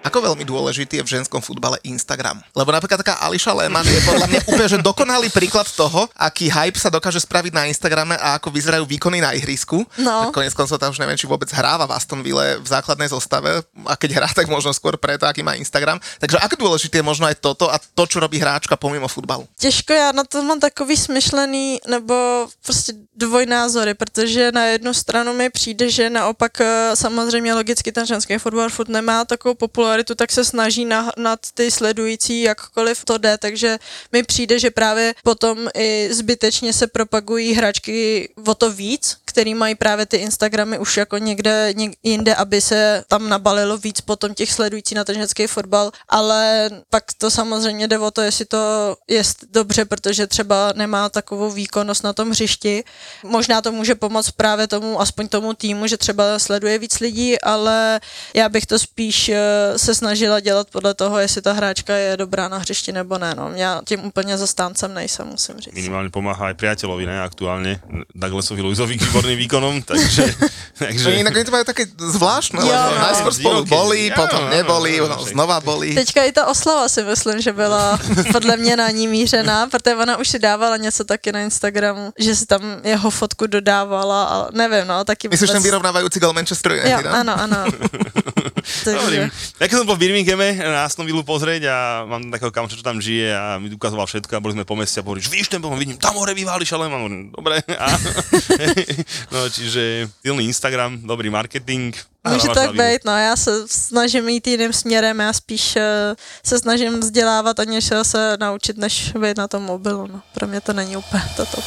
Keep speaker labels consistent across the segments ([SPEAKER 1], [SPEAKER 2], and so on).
[SPEAKER 1] Ako veľmi dôležitý je v ženskom futbale Instagram. Lebo napríklad taká Ališa Lehmann je podľa mňa úplne že dokonalý príklad toho, aký hype sa dokáže spraviť na Instagrame a ako vyzerajú výkony na ihrisku.
[SPEAKER 2] No.
[SPEAKER 1] Konec koncov tam už neviem, či vôbec hráva v Aston Ville v základnej zostave a keď hrá, tak možno skôr preto, aký má Instagram. Takže ako dôležité je možno aj toto a to, čo robí hráčka pomimo futbalu.
[SPEAKER 2] Těžko, já na to mám takový smyšlený nebo prostě dvojnázory, protože na jednu stranu mi přijde, že naopak eh, samozřejmě logicky ten ženský fotbal furt nemá takovou popularitu, tak se snaží na, nad ty sledující, jakkoliv to jde, takže mi přijde, že právě potom i zbytečně se propagují hračky o to víc, který mají právě ty Instagramy už jako někde, někde jinde, aby se tam nabalilo víc potom těch sledující na ten ženský fotbal, ale pak to samozřejmě jde o to, jestli to je dobře, protože třeba nemá takovou výkonnost na tom hřišti. Možná to může pomoct právě tomu, aspoň tomu týmu, že třeba sleduje víc lidí, ale já bych to spíš eh, se snažila dělat podle toho, jestli ta hráčka je dobrá na hřišti nebo ne. No. Já tím úplně zastáncem nejsem, musím říct.
[SPEAKER 3] Minimálne pomáha aj priateľovi, ne, aktuálne, Douglasovi Luizovi výborným výkonom, takže... takže...
[SPEAKER 1] No inak oni to majú také zvláštne,
[SPEAKER 2] Jo.
[SPEAKER 1] lebo najskôr spolu boli,
[SPEAKER 3] Jo,
[SPEAKER 1] potom
[SPEAKER 3] jo,
[SPEAKER 1] neboli, potom
[SPEAKER 3] však.
[SPEAKER 1] znova boli.
[SPEAKER 2] Teďka i ta oslava si myslím, že byla podle mě na ní mířená, protože ona už si dávala něco taky na Instagramu, že si tam jeho fotku dodávala a nevím, no, taky
[SPEAKER 1] Myslíš ten
[SPEAKER 2] vůbec-
[SPEAKER 1] vyrovnávajúci gol Manchesteru United? no?
[SPEAKER 2] ano, ano. Takže,
[SPEAKER 3] ja keď som bol v Birminghame na Aston Villu pozrieť a mám takého kamča, čo tam žije a mi ukazoval všetko a boli sme po meste a hovorí, že vidíš ten bol, vidím, tam hore vyváli šalem. A hovorím, dobre. A, no, čiže silný Instagram, dobrý marketing.
[SPEAKER 2] může
[SPEAKER 3] Hrávaš
[SPEAKER 2] tak být, no, já se snažím jít jiným směrem, já spíš eh, se snažím vzdělávat, aniž se naučit, než být na tom mobilu, no. Pro mě to není úplně to top.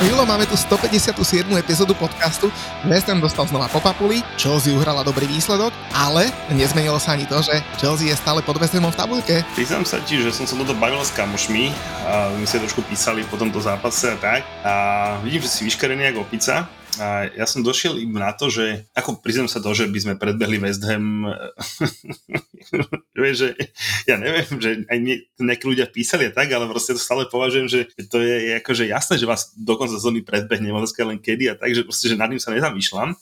[SPEAKER 1] Julo, máme tu 157. epizódu podcastu. West Ham dostal znova po papuli, Chelsea uhrala dobrý výsledok, ale nezmenilo sa ani to, že Chelsea je stále pod West Hamom v tabulke.
[SPEAKER 3] Priznám sa ti, že som sa toto bavil s kamošmi a my ste trošku písali po tomto zápase a tak. A vidím, že si vyškarený ako opica. A ja som došiel im na to, že ako priznám sa to, že by sme predbehli West Ham, že ja neviem, že aj mne nejakí ľudia písali a tak, ale proste to stále považujem, že to je akože jasné, že vás do konca sezóny predbehne, otázka je len kedy a tak, že proste, že nad ním sa nezamýšľam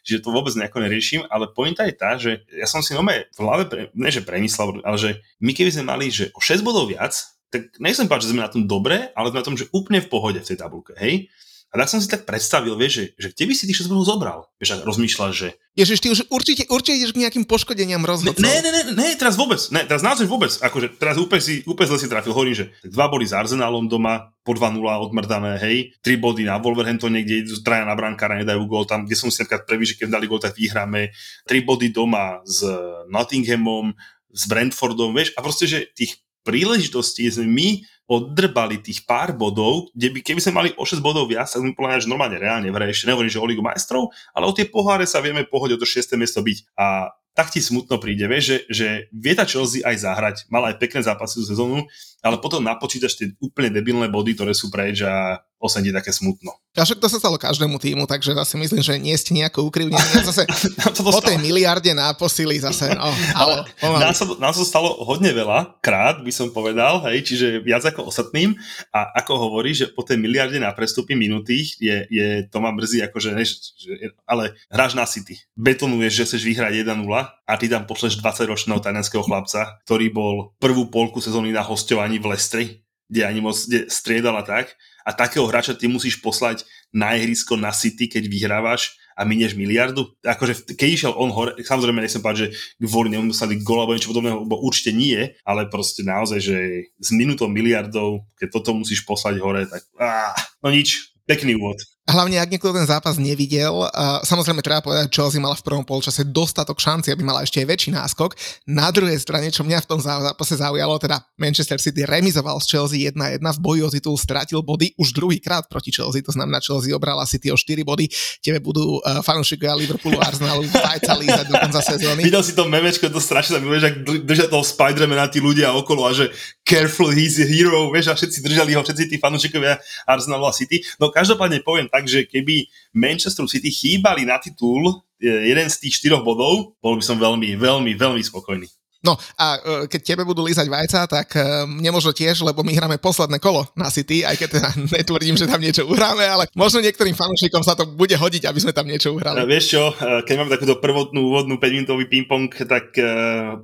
[SPEAKER 3] že to vôbec nejako neriešim, ale pointa je tá, že ja som si nome v hlave, pre, ne že premyslel, ale že my keby sme mali, že o 6 bodov viac, tak nechcem povedať, že sme na tom dobre, ale sme na tom, že úplne v pohode v tej tabulke, hej? A tak som si tak predstavil, vieš, že, že kde by si tých 6 bodov zobral? Vieš, rozmýšľaš, že
[SPEAKER 1] Ježiš, ty už určite, určite ideš k nejakým poškodeniam rozhodcov.
[SPEAKER 3] Ne, ne, ne, ne, teraz vôbec, ne, teraz naozaj vôbec, akože teraz úplne si, úplne zle si trafil, hovorím, že dva body s Arsenálom doma, po 2-0 odmrdané, hej, tri body na Wolverhamptone, kde idú traja na brankára, nedajú gól, tam, kde som si napríklad prvý, že keď dali gól, tak vyhráme, tri body doma s Nottinghamom, s Brentfordom, vieš, a proste, že tých príležitostí sme my oddrbali tých pár bodov, kde by, keby sme mali o 6 bodov viac, tak sme podľa že normálne reálne v ešte nehovorím, že o Ligu majstrov, ale o tie poháre sa vieme pohode o to 6. miesto byť. A tak ti smutno príde, vieš, že, že vie tá Chelsea aj zahrať, mala aj pekné zápasy tú sezónu, ale potom napočítaš tie úplne debilné body, ktoré sú preč a osem ti také smutno.
[SPEAKER 1] A však to sa stalo každému týmu, takže zase myslím, že nie ste nejako ukrivnení. Zase po tej
[SPEAKER 3] stalo.
[SPEAKER 1] miliarde na posily zase, no,
[SPEAKER 3] Ale
[SPEAKER 1] ale
[SPEAKER 3] nám sa, nám sa stalo hodne veľa krát, by som povedal, hej, čiže viac ako ostatným. A ako hovorí, že po tej miliarde na prestupy minutých je, je to ma mrzí, akože, ne, že, ale hráš na City. Betonuješ, že chceš vyhrať 1-0 a ty tam pošleš 20-ročného tajnanského chlapca, ktorý bol prvú polku sezóny na hostovaní v Lestri, kde ani moc kde striedal a tak. A takého hráča ty musíš poslať na ihrisko na City, keď vyhrávaš a minieš miliardu? Akože keď išiel on hore, samozrejme nechcem povedať, že kvôli nemu museli gol alebo niečo podobného, bo určite nie, ale proste naozaj, že s minutou miliardov, keď toto musíš poslať hore, tak á, no nič, pekný úvod.
[SPEAKER 1] Hlavne, ak niekto ten zápas nevidel, samozrejme treba povedať, Chelsea mala v prvom polčase dostatok šanci, aby mala ešte aj väčší náskok. Na druhej strane, čo mňa v tom zápase zaujalo, teda Manchester City remizoval s Chelsea 1-1 v boji o titul, stratil body už druhýkrát proti Chelsea, to znamená Chelsea obrala City o 4 body, tebe budú uh, fanúšikovia Liverpoolu Arsenalu vajca lízať do konca sezóny.
[SPEAKER 3] Videl si to memečko, to strašne, vieš, ak držia toho Spidermana tí ľudia okolo a že careful, he's a hero, vieš, a všetci držali ho, všetci tí fanúšikovia Arsenalu a City. No každopádne poviem tak, že keby Manchester City chýbali na titul e, jeden z tých štyroch bodov, bol by som veľmi, veľmi, veľmi spokojný.
[SPEAKER 1] No a e, keď tebe budú lízať vajca, tak e, nemôžno tiež, lebo my hráme posledné kolo na City, aj keď teda netvrdím, že tam niečo uhráme, ale možno niektorým fanúšikom sa to bude hodiť, aby sme tam niečo uhrali.
[SPEAKER 3] Vieš čo, keď máme takúto prvotnú úvodnú 5-minútový ping-pong, tak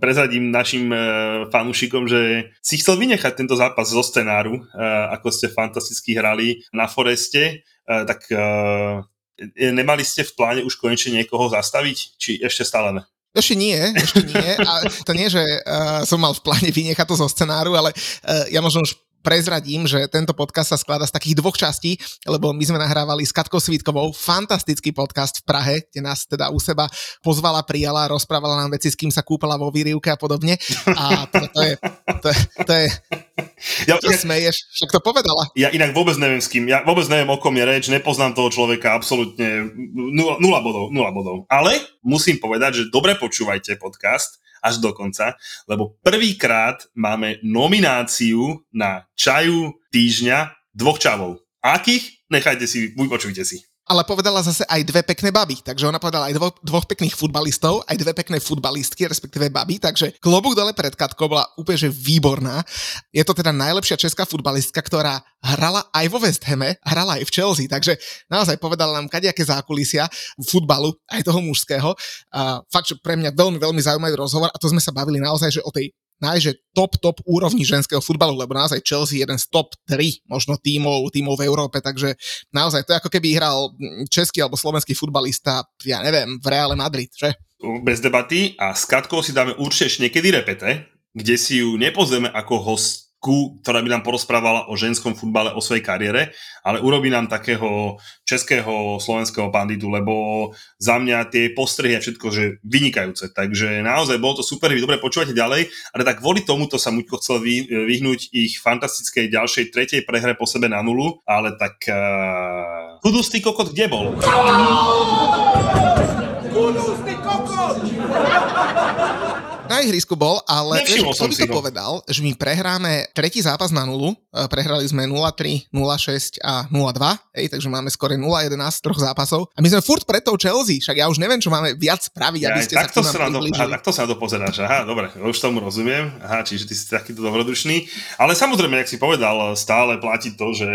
[SPEAKER 3] prezadím našim fanúšikom, že si chcel vynechať tento zápas zo scenáru, ako ste fantasticky hrali na Foreste tak uh, nemali ste v pláne už konečne niekoho zastaviť, či ešte stále ne?
[SPEAKER 1] Ešte nie, ešte nie. A to nie, že uh, som mal v pláne vynechať to zo scenáru, ale uh, ja možno už prezradím, že tento podcast sa skladá z takých dvoch častí, lebo my sme nahrávali s Katkou Svítkovou fantastický podcast v Prahe, kde nás teda u seba pozvala, prijala, rozprávala nám veci, s kým sa kúpala vo výrivke a podobne. A to, to je, to, to je, ja, ja, smeješ, však to povedala.
[SPEAKER 3] Ja inak vôbec neviem s kým, ja vôbec neviem o kom je reč, nepoznám toho človeka, absolútne nula, nula bodov, nula bodov. Ale musím povedať, že dobre počúvajte podcast, až do konca, lebo prvýkrát máme nomináciu na čaju týždňa dvoch čavov. Akých? Nechajte si, vypočujte si
[SPEAKER 1] ale povedala zase aj dve pekné baby. Takže ona povedala aj dvo, dvoch pekných futbalistov, aj dve pekné futbalistky, respektíve baby. Takže klobúk dole pred Katkou bola úplne že výborná. Je to teda najlepšia česká futbalistka, ktorá hrala aj vo West Hame, hrala aj v Chelsea. Takže naozaj povedala nám kadejaké zákulisia futbalu, aj toho mužského. A fakt, že pre mňa veľmi, veľmi zaujímavý rozhovor a to sme sa bavili naozaj, že o tej nájsť top, top úrovni ženského futbalu, lebo naozaj Chelsea je jeden z top 3 možno tímov, tímov v Európe, takže naozaj to je ako keby hral český alebo slovenský futbalista, ja neviem, v Reále Madrid, že?
[SPEAKER 3] Bez debaty a s Katkou si dáme určite niekedy repete, kde si ju nepozrieme ako host ku, ktorá by nám porozprávala o ženskom futbale, o svojej kariére, ale urobí nám takého českého, slovenského banditu, lebo za mňa tie postrehy a všetko, že vynikajúce. Takže naozaj bolo to super, vy dobre počúvate ďalej, ale tak kvôli tomuto sa Muďko chcel vy, vyhnúť ich fantastickej ďalšej tretej prehre po sebe na nulu, ale tak uh, kudustý kokot kde bol? Kudustý kokot!
[SPEAKER 1] Na ihrisku bol, ale
[SPEAKER 3] vieš,
[SPEAKER 1] kto by to ho. povedal, že my prehráme tretí zápas na nulu, e, prehrali sme 0-3, 0-6 a 0-2, ej, takže máme skore 0-11 troch zápasov a my sme furt pred tou Chelsea, však ja už neviem, čo máme viac spraviť, aby ste ja, sa k nám
[SPEAKER 3] priblížili. Aha, takto sa na to pozeráš, aha, dobre, už tomu rozumiem, aha, čiže ty si takýto dobrodrušný, ale samozrejme, jak si povedal, stále platí to, že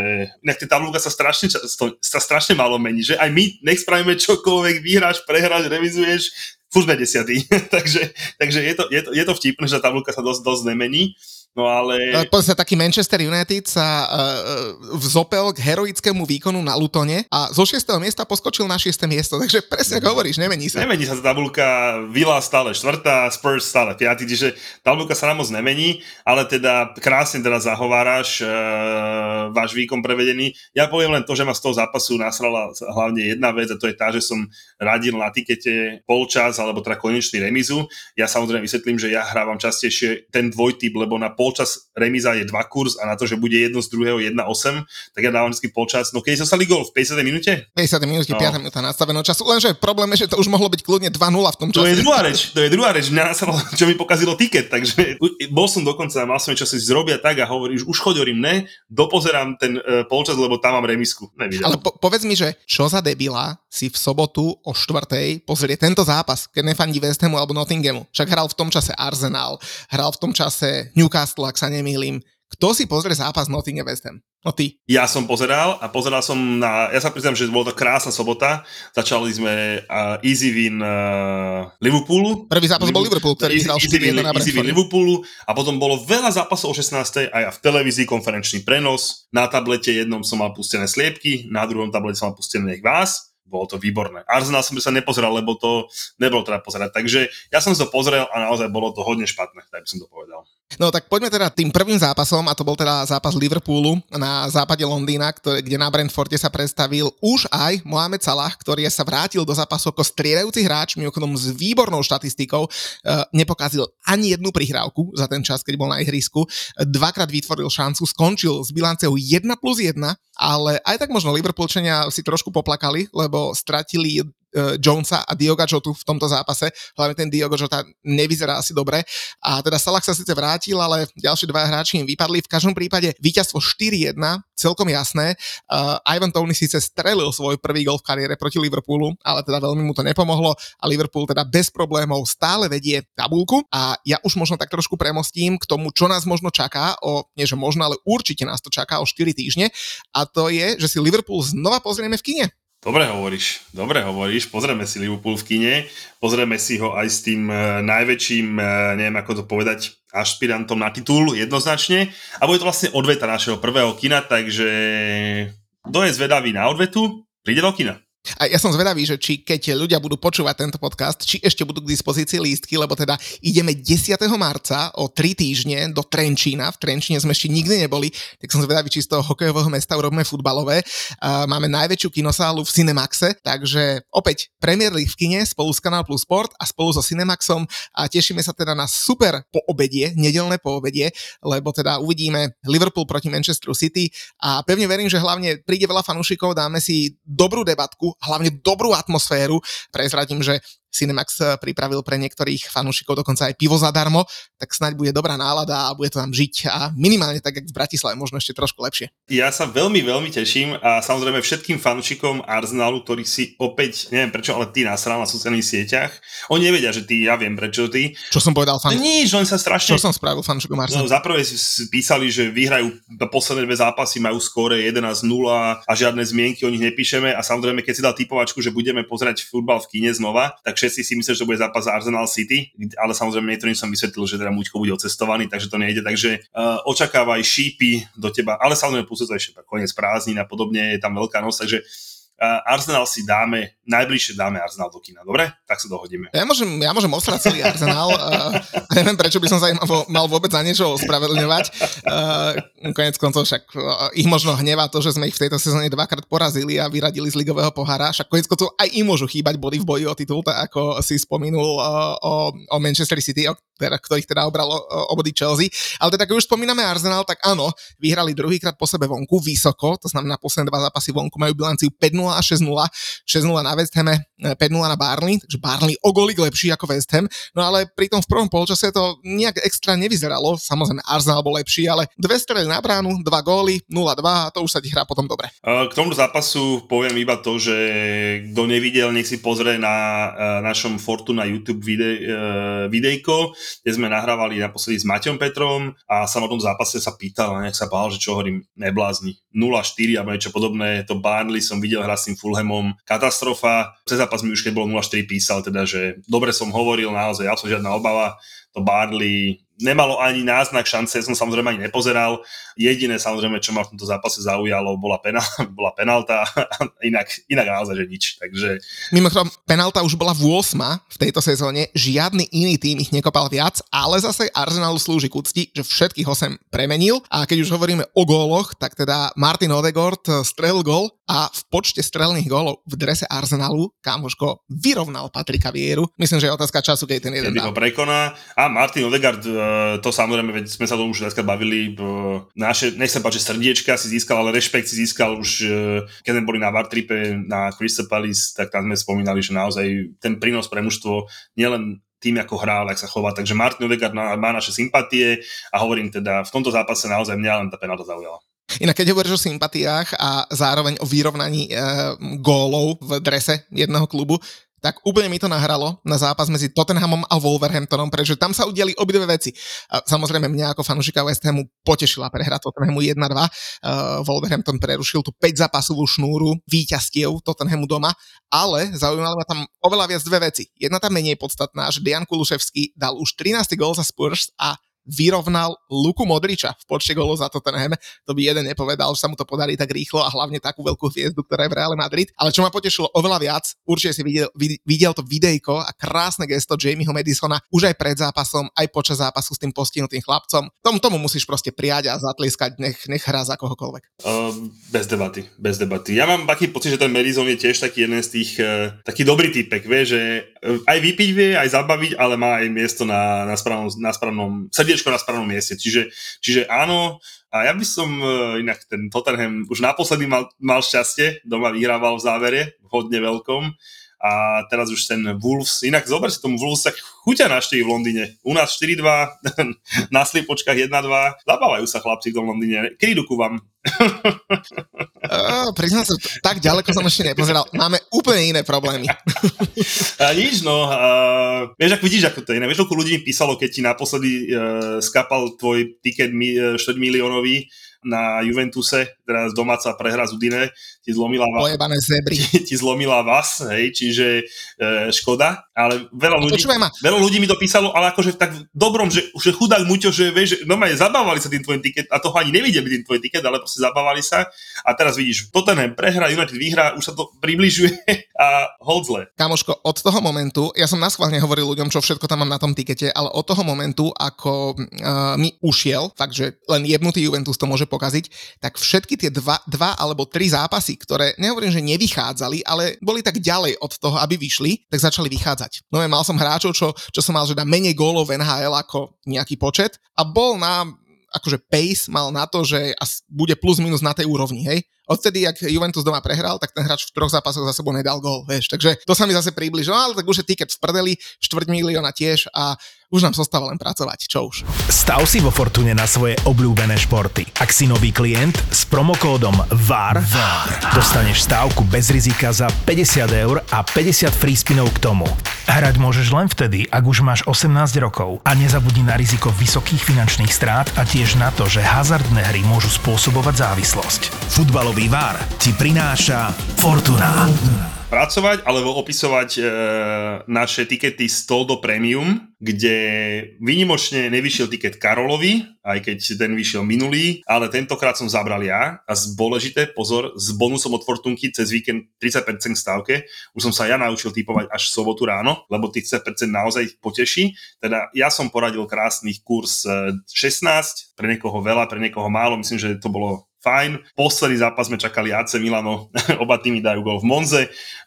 [SPEAKER 3] inak tie tabulka sa strašne, sa strašne málo mení, že aj my nech spravíme čokoľvek, vyhráš, prehráš, revizuješ, furt sme desiatí. takže takže je, to, je, to, je to vtipné, že tá tabulka sa dosť, dosť nemení. No ale...
[SPEAKER 1] No, Pozri sa, taký Manchester United sa uh, vzopel k heroickému výkonu na Lutone a zo 6. miesta poskočil na 6. miesto, takže presne ako hovoríš, nemení sa.
[SPEAKER 3] Nemení sa tá tabulka, Villa stále štvrtá, Spurs stále piatý, čiže tabulka sa nám moc nemení, ale teda krásne teda zahováraš uh, váš výkon prevedený. Ja poviem len to, že ma z toho zápasu nasrala hlavne jedna vec a to je tá, že som radil na tikete polčas alebo teda konečný remizu. Ja samozrejme vysvetlím, že ja hrávam častejšie ten dvojtyp, lebo na polčas remíza je 2 kurz a na to, že bude jedno z druhého 1-8, tak ja dávam vždy polčas. No keď sa gol v 50. minúte?
[SPEAKER 1] 50. minúte, no. 5. minúta nastaveného času, lenže problém je, že to už mohlo byť kľudne 2-0 v tom čase.
[SPEAKER 3] To je druhá reč, to je druhá reč, mňa nasralo, čo mi pokazilo tiket, takže bol som dokonca, mal som čo si zrobia tak a hovoríš, už choď hovorím, ne, dopozerám ten uh, polčas, lebo tam mám remisku. Nevidel.
[SPEAKER 1] Ale po, povedz mi, že čo za debila si v sobotu o štvrtej pozrie tento zápas, keď nefandí West Hamu alebo Nottinghamu. Však hral v tom čase Arsenal, hral v tom čase Newcastle Newcastle, ak sa nemýlim, Kto si pozrie zápas Nottingham West Ham? No ty.
[SPEAKER 3] Ja som pozeral a pozeral som na, ja sa priznám, že bolo to krásna sobota. Začali sme uh, easy win uh, Liverpoolu.
[SPEAKER 1] Prvý zápas Liverpool, bol Liverpool, ktorý vyhral 4
[SPEAKER 3] na Easy win Liverpoolu a potom bolo veľa zápasov o 16. a ja v televízii konferenčný prenos. Na tablete jednom som mal pustené sliepky, na druhom tablete som mal pustené vás bolo to výborné. Arsenal som sa nepozeral, lebo to nebolo treba pozerať. Takže ja som sa pozrel a naozaj bolo to hodne špatné, tak by som to povedal.
[SPEAKER 1] No tak poďme teda tým prvým zápasom, a to bol teda zápas Liverpoolu na západe Londýna, ktoré, kde na Brentforde sa predstavil už aj Mohamed Salah, ktorý sa vrátil do zápasu ako striedajúci hráč, mimochodom s výbornou štatistikou, e, nepokázil ani jednu prihrávku za ten čas, keď bol na ihrisku, dvakrát vytvoril šancu, skončil s bilanciou 1 plus 1, ale aj tak možno Liverpoolčania si trošku poplakali, lebo stratili uh, Jonesa a Dioga Jotu v tomto zápase. Hlavne ten Diogo Jota nevyzerá asi dobre. A teda Salah sa síce vrátil, ale ďalší dva hráči im vypadli. V každom prípade víťazstvo 4-1, celkom jasné. Uh, Ivan Tony síce strelil svoj prvý gol v kariére proti Liverpoolu, ale teda veľmi mu to nepomohlo a Liverpool teda bez problémov stále vedie tabulku a ja už možno tak trošku premostím k tomu, čo nás možno čaká, o, nie že možno, ale určite nás to čaká o 4 týždne a to je, že si Liverpool znova pozrieme v kine.
[SPEAKER 3] Dobre hovoríš, dobre hovoríš. Pozrieme si Liverpool v kine, pozrieme si ho aj s tým uh, najväčším, uh, neviem ako to povedať, ašpirantom na titul jednoznačne. A bude to vlastne odveta našeho prvého kina, takže kto je zvedavý na odvetu, príde do kina.
[SPEAKER 1] A ja som zvedavý, že či keď ľudia budú počúvať tento podcast, či ešte budú k dispozícii lístky, lebo teda ideme 10. marca o 3 týždne do Trenčína. V Trenčíne sme ešte nikdy neboli, tak som zvedavý, či z toho hokejového mesta urobíme futbalové. máme najväčšiu kinosálu v Cinemaxe, takže opäť Premier v kine spolu s Canal Plus Sport a spolu so Cinemaxom a tešíme sa teda na super poobedie, nedelné poobedie, lebo teda uvidíme Liverpool proti Manchester City a pevne verím, že hlavne príde veľa fanúšikov, dáme si dobrú debatku hlavne dobrú atmosféru. Prezradím, že Cinemax eh, pripravil pre niektorých fanúšikov dokonca aj pivo zadarmo, tak snáď bude dobrá nálada a bude to tam žiť a minimálne tak, jak v Bratislave, možno ešte trošku lepšie.
[SPEAKER 3] Ja sa veľmi, veľmi teším a samozrejme všetkým fanúšikom Arsenalu, ktorí si opäť, neviem prečo, ale ty nasral na sociálnych sieťach. Oni nevedia, že ty, ja viem prečo ty.
[SPEAKER 1] Čo som povedal
[SPEAKER 3] fan? No nič, oni sa strašne...
[SPEAKER 1] Čo som spravil fanúšikom Arsenalu?
[SPEAKER 3] No, zaprvé si písali, že vyhrajú posledné dve zápasy, majú skóre 11-0 a žiadne zmienky o nich nepíšeme a samozrejme, keď si dal typovačku, že budeme pozerať futbal v kine znova, tak všetci si mysleli, že to bude zápas Arsenal City, ale samozrejme niektorým som vysvetlil, že teda Muďko bude ocestovaný, takže to nejde, takže uh, očakávaj šípy do teba, ale samozrejme plus ešte koniec prázdnin a podobne, je tam veľká noc, takže Arsenal si dáme, najbližšie dáme Arsenal do kina, dobre? Tak sa dohodíme.
[SPEAKER 1] Ja môžem, ja môžem osrať celý Arsenal, uh, neviem prečo by som sa im mal vôbec za niečo ospravedlňovať. Uh, konec koncov však uh, ich možno hnevá to, že sme ich v tejto sezóne dvakrát porazili a vyradili z ligového pohára, však konec koncov aj im môžu chýbať body v boji o titul, tak ako si spomenul uh, o, o Manchester City, o teda, ktorých teda obralo uh, obody Chelsea. Ale teda, keď už spomíname Arsenal, tak áno, vyhrali druhýkrát po sebe vonku, vysoko, to znamená posledné dva zápasy vonku majú bilanciu 5 a 6-0. 6-0 na West Hame, 5-0 na Barley, takže Barley o golik lepší ako West Ham, no ale pri tom v prvom polčase to nejak extra nevyzeralo, samozrejme Arsenal bol lepší, ale dve strely na bránu, dva góly, 0-2 a to už sa ti hrá potom dobre.
[SPEAKER 3] K tomu zápasu poviem iba to, že kto nevidel, nech si pozrie na našom Fortuna YouTube vide, videjko, kde sme nahrávali naposledy s Maťom Petrom a samotnom zápase sa pýtal, a nech sa bál, že čo hovorím, neblázni. 0-4 alebo niečo podobné, to Barnley som videl hrať s tým Fulhamom, katastrofa. Cez zápas mi už keď bolo 0-4 písal, teda, že dobre som hovoril, naozaj, som žiadna obava, to Barley nemalo ani náznak šance, som samozrejme ani nepozeral. Jediné samozrejme, čo ma v tomto zápase zaujalo, bola, penal, bola penalta, inak, inak naozaj, že nič. Takže...
[SPEAKER 1] Mimochodom, penalta už bola v 8 v tejto sezóne, žiadny iný tým ich nekopal viac, ale zase Arsenal slúži k úcti, že všetkých 8 premenil a keď už hovoríme o góloch, tak teda Martin Odegaard strelil gól a v počte strelných gólov v drese Arsenalu kamoško vyrovnal Patrika Vieru. Myslím, že je otázka času, keď ten jeden
[SPEAKER 3] dá. ho prekoná. A Martin Odegaard to samozrejme, veď sme sa tomu už dneska bavili, naše, nech sa páči, srdiečka si získal, ale rešpekt si získal už, e, keď sme boli na Bartripe na Crystal Palace, tak tam sme spomínali, že naozaj ten prínos pre mužstvo nielen tým, ako hrá, ak sa chová. Takže Martin Odegaard má naše sympatie a hovorím teda, v tomto zápase naozaj mňa len tá penálta zaujala.
[SPEAKER 1] Inak keď hovoríš o sympatiách a zároveň o vyrovnaní e, gólov v drese jedného klubu, tak úplne mi to nahralo na zápas medzi Tottenhamom a Wolverhamptonom, pretože tam sa udiali obidve veci. Samozrejme mňa ako fanúšika West Hamu potešila prehra Tottenhamu 1-2. Uh, Wolverhampton prerušil tú 5 zápasovú šnúru víťazstiev Tottenhamu doma, ale zaujímalo ma tam oveľa viac dve veci. Jedna tam menej podstatná, že Dejan Kuluševský dal už 13. gol za Spurs a vyrovnal Luku Modriča v počte golov za Tottenham. To by jeden nepovedal, že sa mu to podarí tak rýchlo a hlavne takú veľkú hviezdu, ktorá je v Real Madrid. Ale čo ma potešilo oveľa viac, určite si videl, videl to videjko a krásne gesto Jamieho Madisona už aj pred zápasom, aj počas zápasu s tým postihnutým chlapcom. Tom, tomu musíš proste prijať a zatlieskať, nech, nech hrá za kohokoľvek.
[SPEAKER 3] Uh, bez debaty, bez debaty. Ja mám taký pocit, že ten Madison je tiež taký jeden z tých, uh, taký dobrý typek, vie, že uh, aj vypiť vie, aj zabaviť, ale má aj miesto na, na správnom, na správnom srdci srdiečko na správnom mieste. Čiže, čiže áno, a ja by som uh, inak ten Tottenham už naposledy mal, mal šťastie, doma vyhrával v závere, hodne veľkom a teraz už ten Wolves, inak zober si tomu Wolves, tak chuťa našteví v Londýne. U nás 4-2, na sliepočkách 1-2, zabávajú sa chlapci v tom Londýne. Kedy ku vám?
[SPEAKER 1] uh, priznám sa, tak ďaleko som ešte nepozeral. Máme úplne iné problémy.
[SPEAKER 3] a nič, no. Uh, vieš, ako vidíš, ako to je. Vieš, koľko ľudí mi písalo, keď ti naposledy uh, skapal tvoj tiket mi, uh, 4 miliónový na Juventuse, teraz domáca prehra z Udine, ti zlomila vás.
[SPEAKER 1] zebry.
[SPEAKER 3] Ti, ti zlomila vás, hej, čiže e, škoda, ale veľa ľudí, veľa ľudí mi to písalo, ale akože tak dobrom, že, že chudák Muťo, že vieš, že normálne zabávali sa tým tvojim tiket a toho ani nevideli tým tvoj tiket, ale proste zabávali sa a teraz vidíš, Tottenham prehra, United vyhrá, už sa to približuje a hold zle.
[SPEAKER 1] Kamoško, od toho momentu, ja som naschválne hovoril ľuďom, čo všetko tam mám na tom tikete, ale od toho momentu, ako uh, mi ušiel, fakt, že len jebnutý Juventus to môže pokaziť, tak všetky tie dva, dva alebo tri zápasy, ktoré nehovorím, že nevychádzali, ale boli tak ďalej od toho, aby vyšli, tak začali vychádzať. No mal som hráčov, čo, čo som mal, že dá menej gólov v NHL ako nejaký počet a bol na akože pace mal na to, že bude plus minus na tej úrovni, hej odtedy, ak Juventus doma prehral, tak ten hráč v troch zápasoch za sebou nedal gól, vieš. Takže to sa mi zase približilo, ale tak už je tiket v prdeli, štvrť milióna tiež a už nám zostáva len pracovať, čo už.
[SPEAKER 4] Stav si vo Fortune na svoje obľúbené športy. Ak si nový klient, s promokódom VAR, VAR. dostaneš stávku bez rizika za 50 eur a 50 free spinov k tomu. Hrať môžeš len vtedy, ak už máš 18 rokov a nezabudni na riziko vysokých finančných strát a tiež na to, že hazardné hry môžu spôsobovať závislosť. Futbalový Futbalový vár ti prináša Fortuna.
[SPEAKER 3] Pracovať alebo opisovať e, naše tikety Stoldo Premium, kde vynimočne nevyšiel tiket Karolovi, aj keď ten vyšiel minulý, ale tentokrát som zabral ja a dôležité, pozor, s bonusom od Fortunky cez víkend 30% stávke. Už som sa ja naučil typovať až v sobotu ráno, lebo tých 30% naozaj poteší. Teda ja som poradil krásnych kurz 16, e, pre niekoho veľa, pre niekoho málo, myslím, že to bolo fajn. Posledný zápas sme čakali AC Milano, oba týmy dajú gol v Monze.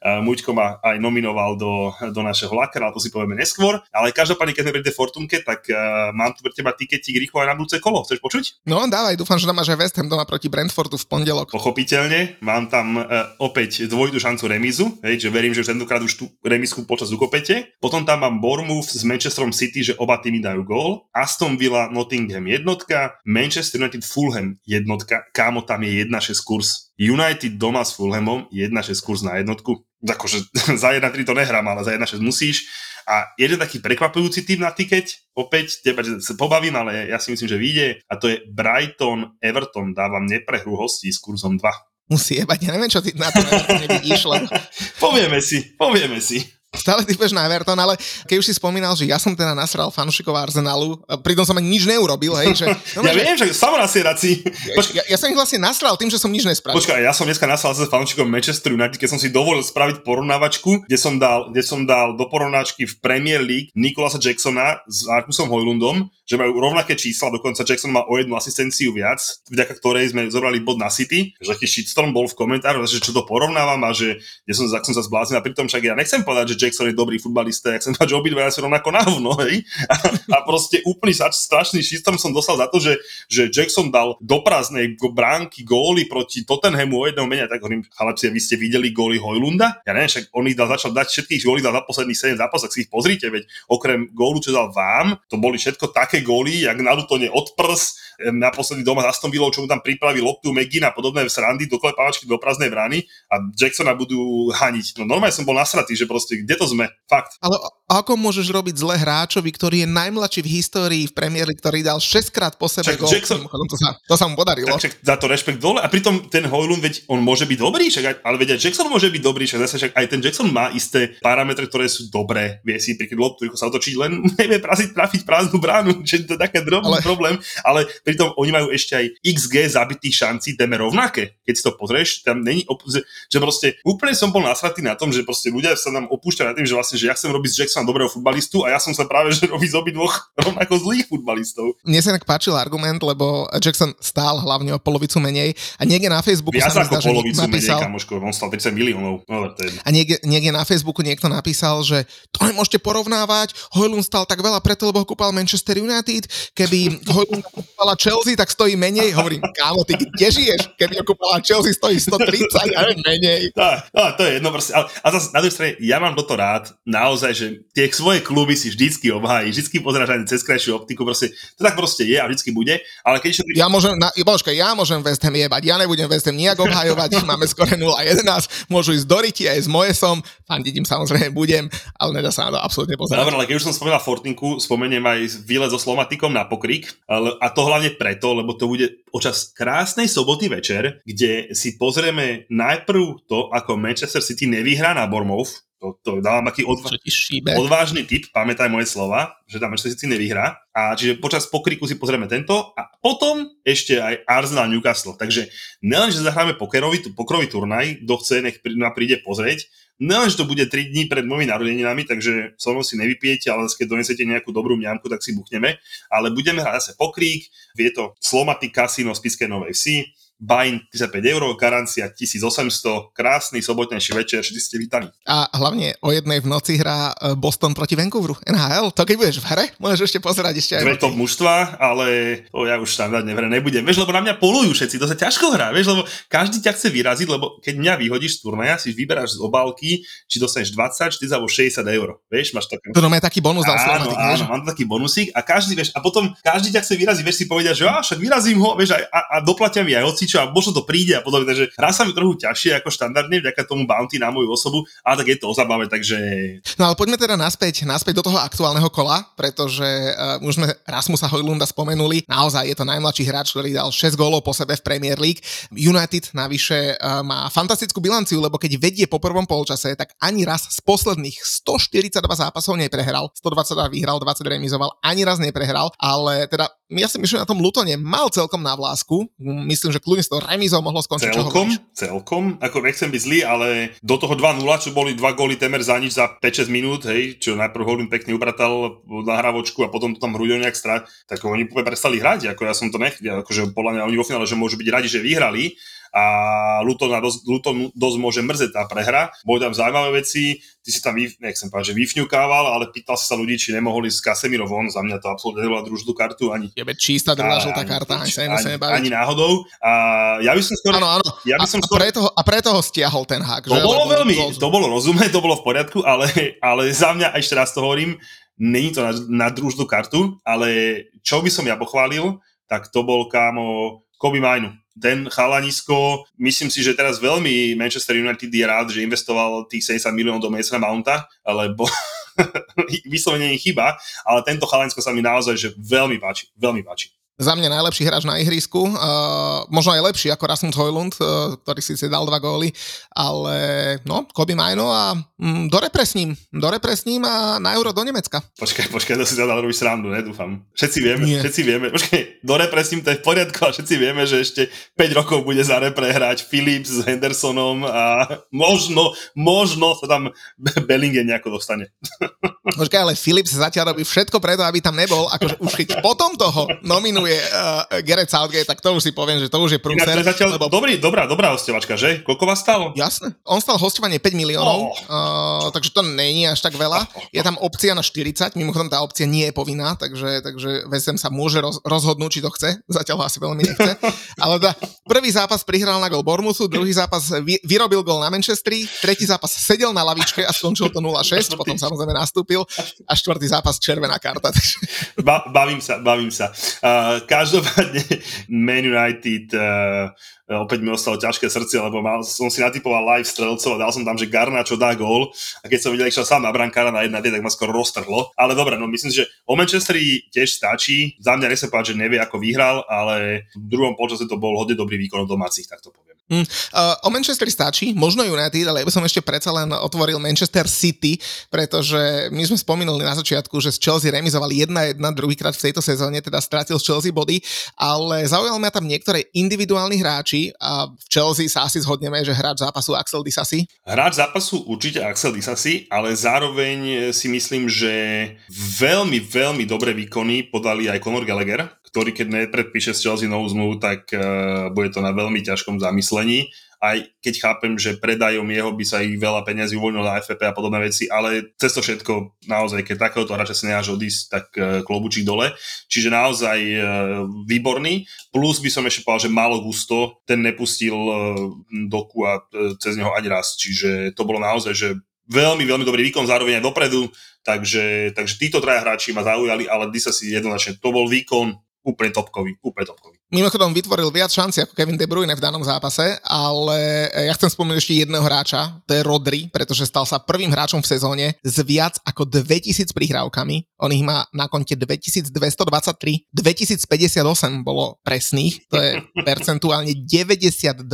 [SPEAKER 3] Muďko ma aj nominoval do, do našeho lakera, ale to si povieme neskôr. Ale každopádne, keď sme pri tej Fortunke, tak uh, mám tu pre teba tiketík rýchlo aj na budúce kolo. Chceš počuť?
[SPEAKER 1] No dávaj, dúfam, že tam máš aj West Ham doma proti Brentfordu v pondelok.
[SPEAKER 3] Pochopiteľne, mám tam uh, opäť dvojitú šancu remizu, hej, že verím, že tentokrát už tú remisku počas ukopete. Potom tam mám Bournemouth s Manchesterom City, že oba týmy dajú gól. Aston Villa Nottingham jednotka, Manchester United Fulham jednotka kámo, tam je 1,6 kurz. United doma s Fulhamom, 1,6 kurz na jednotku. Akože za 1,3 to nehrám, ale za 1,6 musíš. A jeden taký prekvapujúci tým na tiket, opäť teba sa pobavím, ale ja si myslím, že vyjde, a to je Brighton Everton, dávam neprehru hostí s kurzom 2
[SPEAKER 1] musí jebať. Ja neviem, čo ty na to nevidíš, lebo...
[SPEAKER 3] povieme si, povieme si.
[SPEAKER 1] Stále typeš na Everton, ale keď už si spomínal, že ja som teda nasral fanúšikov Arsenalu, pritom som ani nič neurobil, hej, že...
[SPEAKER 3] No, ja že, viem, že samonasieraci.
[SPEAKER 1] Ja, ja, som ich vlastne nasral tým, že som nič nespravil.
[SPEAKER 3] Počkaj, ja som dneska nasral zase fanúšikom Manchester United, keď som si dovolil spraviť porovnávačku, kde som dal, kde som dal do porovnáčky v Premier League Nikolasa Jacksona s Markusom Hojlundom, že majú rovnaké čísla, dokonca Jackson má o jednu asistenciu viac, vďaka ktorej sme zobrali bod na City, že taký shitstorm bol v komentároch, že čo to porovnávam a že ja som, som sa zbláznil a pritom však ja nechcem povedať, že Jackson je dobrý futbalista, ja chcem povedať, že obidva sú rovnako na hovno, hej? A, a proste úplný strašný shitstorm som dostal za to, že, že Jackson dal do prázdnej bránky góly proti Tottenhamu o jedného menej, tak hovorím, chalapci, vy ste videli góly Hojlunda? Ja neviem, však on ich dal, začal dať všetkých góly za posledných 7 zápasov, si ich pozrite, veď okrem gólu, čo dal vám, to boli všetko také góly, jak na Lutone od prs, naposledy doma za Aston čo mu tam pripraví loptu Megin a podobné srandy, doklepávačky do prázdnej brány a Jacksona budú haniť. No normálne som bol nasratý, že proste kde kde to sme? Fakt.
[SPEAKER 1] Ale ako môžeš robiť zle hráčovi, ktorý je najmladší v histórii v League, ktorý dal 6 krát po sebe gol?
[SPEAKER 3] Jackson...
[SPEAKER 1] To sa, to sa mu podarilo.
[SPEAKER 3] Tak, však za to rešpekt dole. A pritom ten Hojlund, veď on môže byť dobrý, však aj, ale veď aj Jackson môže byť dobrý, však zase však aj ten Jackson má isté parametre, ktoré sú dobré. Vie si pri loptu sa otočiť, len nevie trafiť, trafiť prázdnu bránu, že to je také drobný ale... problém. Ale pritom oni majú ešte aj XG zabitých šancí téme rovnaké. Keď si to pozrieš, tam není, op- že, že proste úplne som bol nasratý na tom, že proste ľudia sa nám opúšťajú na tým, že vlastne, že ja chcem robiť z Jacksona dobrého futbalistu a ja som sa práve že robí z obidvoch rovnako zlých futbalistov.
[SPEAKER 1] Mne sa tak páčil argument, lebo Jackson stál hlavne o polovicu menej a niekde na Facebooku
[SPEAKER 3] Viac
[SPEAKER 1] sa
[SPEAKER 3] ako
[SPEAKER 1] zdá,
[SPEAKER 3] polovicu
[SPEAKER 1] napísal,
[SPEAKER 3] menej, kamoško, on stal 30 miliónov. No.
[SPEAKER 1] A niekde, niekde na Facebooku niekto napísal, že to nemôžete porovnávať, Hojlund stal tak veľa preto, lebo ho kúpal Manchester United, keby Hojlund kúpala Chelsea, tak stojí menej. Hovorím, kámo, ty kde žiješ? Keby ho kúpala Chelsea, stojí 130, ja menej.
[SPEAKER 3] Tá, tá, to je jedno proste. Ale, a zase na druhej strane, ja mám toto rád, naozaj, že tie svoje kluby si vždycky obhájí, vždycky pozráš aj cez krajšiu optiku, proste, to tak proste je a vždycky bude, ale keď.
[SPEAKER 1] Ja môžem, na, božka, ja môžem West Ham jebať, ja nebudem West Ham nijak obhajovať, máme skore 0-11, môžu ísť do Riti aj s Moesom, fandiť im samozrejme budem, ale nedá sa na to absolútne pozerať.
[SPEAKER 3] Dobre, ale keď už som spomínal Fortinku, spomeniem aj výlet so Slomatikom na pokrik, ale, a to hlavne preto, lebo to bude počas krásnej soboty večer, kde si pozrieme najprv to, ako Manchester City nevyhrá na Bournemouth, to, to dávam aký odva- odvážny typ, pamätaj moje slova, že tam ešte si nevyhrá. A čiže počas pokriku si pozrieme tento a potom ešte aj Arsenal Newcastle. Takže nelen, že zahráme pokerový, pokrový turnaj, kto chce, nech ma príde pozrieť, nelen, že to bude 3 dní pred mojimi narodeninami, takže so mnou si nevypijete, ale keď donesete nejakú dobrú mňamku, tak si buchneme. Ale budeme hrať zase pokrík, je to Slomaty Casino z Piskej Novej Vsi, Bain 35 eur, garancia 1800, krásny sobotnejší večer, všetci ste vítaní.
[SPEAKER 1] A hlavne o jednej v noci hrá e, Boston proti Vancouveru, NHL, to keď budeš v hre, môžeš ešte pozerať ešte aj.
[SPEAKER 3] Dve top mužstva, ale to ja už štandardne v hre nebudem, vieš, lebo na mňa polujú všetci, to sa ťažko hrá, vieš, lebo každý ťa chce vyraziť, lebo keď mňa vyhodíš z turnaja, si vyberáš z obálky, či dostaneš 20, 40 alebo 60 eur, vieš, máš také.
[SPEAKER 1] To má taký bonus dal
[SPEAKER 3] áno, áno, mám taký bonusík a každý, vieš, a potom každý ťa chce vyraziť, vieš si povedať, že á, však vyrazím ho, vieš, a, a, a doplatia mi aj hocičo a možno to príde a podobne. Takže hrá sa mi trochu ťažšie ako štandardne vďaka tomu bounty na moju osobu, ale tak je to o zabave, takže...
[SPEAKER 1] No ale poďme teda naspäť, naspäť do toho aktuálneho kola, pretože uh, už sme Rasmusa Hojlunda spomenuli. Naozaj je to najmladší hráč, ktorý dal 6 gólov po sebe v Premier League. United navyše uh, má fantastickú bilanciu, lebo keď vedie po prvom polčase, tak ani raz z posledných 142 zápasov neprehral. 122 vyhral, 20 remizoval, ani raz neprehral, ale teda ja si myslím, že na tom Lutone mal celkom na vlásku. Myslím, že kľudne s tou remizou mohlo skončiť.
[SPEAKER 3] Celkom, celkom. Ako nechcem byť zlý, ale do toho 2-0, čo boli dva góly temer za nič za 5-6 minút, hej, čo najprv Holin pekne ubratal na hravočku a potom to tam Hruďo nejak strať, tak oni prestali hrať. Ako ja som to nechcel, akože podľa mňa oni vo finále, že môžu byť radi, že vyhrali, a Luton, dosť, Luton dosť môže mrzeť tá prehra. Boli tam zaujímavé veci, ty si tam, nechcem povedať, že vyfňukával, ale pýtal sa ľudí, či nemohli s Casemiro von, za mňa to absolútne nebola družnú kartu, ani...
[SPEAKER 1] Je čistá druhá žltá karta, ani sa
[SPEAKER 3] ani, ani, náhodou. A ja by som skôr...
[SPEAKER 1] Áno, áno.
[SPEAKER 3] Ja by som
[SPEAKER 1] a, skôr... a, preto, a preto ho stiahol ten hák.
[SPEAKER 3] To že? bolo veľmi, to bolo rozumné, to bolo v poriadku, ale, ale za mňa, ešte raz to hovorím, není to na, na družnú kartu, ale čo by som ja pochválil, tak to bol kámo Kobe Mainu ten chalanisko, myslím si, že teraz veľmi Manchester United je rád, že investoval tých 70 miliónov do Masona Mounta, lebo vyslovene nie chyba, ale tento chalanisko sa mi naozaj že veľmi páči, veľmi páči
[SPEAKER 1] za mňa najlepší hráč na ihrisku, uh, možno aj lepší ako Rasmus Hojlund, uh, ktorý síce dal dva góly, ale no, Kobe Majno a mm, dorepresním, dorepresním a na euro do Nemecka.
[SPEAKER 3] Počkaj, počkaj, to si teda robíš srandu, nedúfam. Všetci vieme, Nie. všetci vieme, počkaj, dorepresním to je v poriadku a všetci vieme, že ešte 5 rokov bude za repre hrať Philips s Hendersonom a možno, možno sa tam Bellinge nejako dostane.
[SPEAKER 1] Počkaj, ale Philips zatiaľ robí všetko preto, aby tam nebol, akože už keď potom toho nominuje menuje uh, Gareth Southgate, tak to už si poviem, že to už je prúser.
[SPEAKER 3] Zatiaľ lebo... dobrý, dobrá, dobrá hostovačka, že? Koľko vás stalo?
[SPEAKER 1] Jasné. On stal hostovanie 5 miliónov, oh. uh, takže to není až tak veľa. Je tam opcia na 40, mimochodom tá opcia nie je povinná, takže, takže VSM sa môže roz, rozhodnúť, či to chce. Zatiaľ ho asi veľmi nechce. Ale da, prvý zápas prihral na gol Bormusu, druhý zápas vy, vyrobil gol na Manchesteri, tretí zápas sedel na lavičke a skončil to 0-6, potom samozrejme nastúpil a štvrtý zápas červená karta.
[SPEAKER 3] ba, bavím sa, bavím sa. Uh, každopádne Man United uh, opäť mi ostalo ťažké srdce, lebo mal, som si natypoval live strelcov a dal som tam, že čo dá gól a keď som videl, že sám na brankára na jedna tak ma skoro roztrhlo. Ale dobre, no myslím že o Manchesteri tiež stačí. Za mňa nechcem povedať, že nevie, ako vyhral, ale v druhom počase to bol hodne dobrý výkon domácich, tak to poviem.
[SPEAKER 1] Mm, o Manchester stačí, možno United, ale ja by som ešte predsa len otvoril Manchester City, pretože my sme spomínali na začiatku, že z Chelsea remizovali 1-1 druhýkrát v tejto sezóne, teda stratil z Chelsea body, ale zaujali ma tam niektoré individuálni hráči a v Chelsea sa asi zhodneme, že hráč zápasu Axel Disasi.
[SPEAKER 3] Hráč zápasu určite Axel Disasi, ale zároveň si myslím, že veľmi, veľmi dobré výkony podali aj Conor Gallagher, ktorý keď nepredpíše s Chelsea novú zmluvu, tak uh, bude to na veľmi ťažkom zamyslení. Aj keď chápem, že predajom jeho by sa ich veľa peniazí uvoľnilo na FFP a podobné veci, ale cez to všetko naozaj, keď takéhoto hráča si neháš odísť, tak uh, klobučík dole. Čiže naozaj uh, výborný. Plus by som ešte povedal, že málo gusto, ten nepustil uh, doku a uh, cez neho ani raz. Čiže to bolo naozaj, že veľmi, veľmi dobrý výkon, zároveň aj dopredu, takže, takže títo traja hráči ma zaujali, ale Disa si jednoznačne, to bol výkon úplne topkový, úplne topkový.
[SPEAKER 1] Mimochodom vytvoril viac šanci ako Kevin De Bruyne v danom zápase, ale ja chcem spomenúť ešte jedného hráča, to je Rodri, pretože stal sa prvým hráčom v sezóne s viac ako 2000 prihrávkami. On ich má na konte 2223, 2058 bolo presných, to je percentuálne 92,5%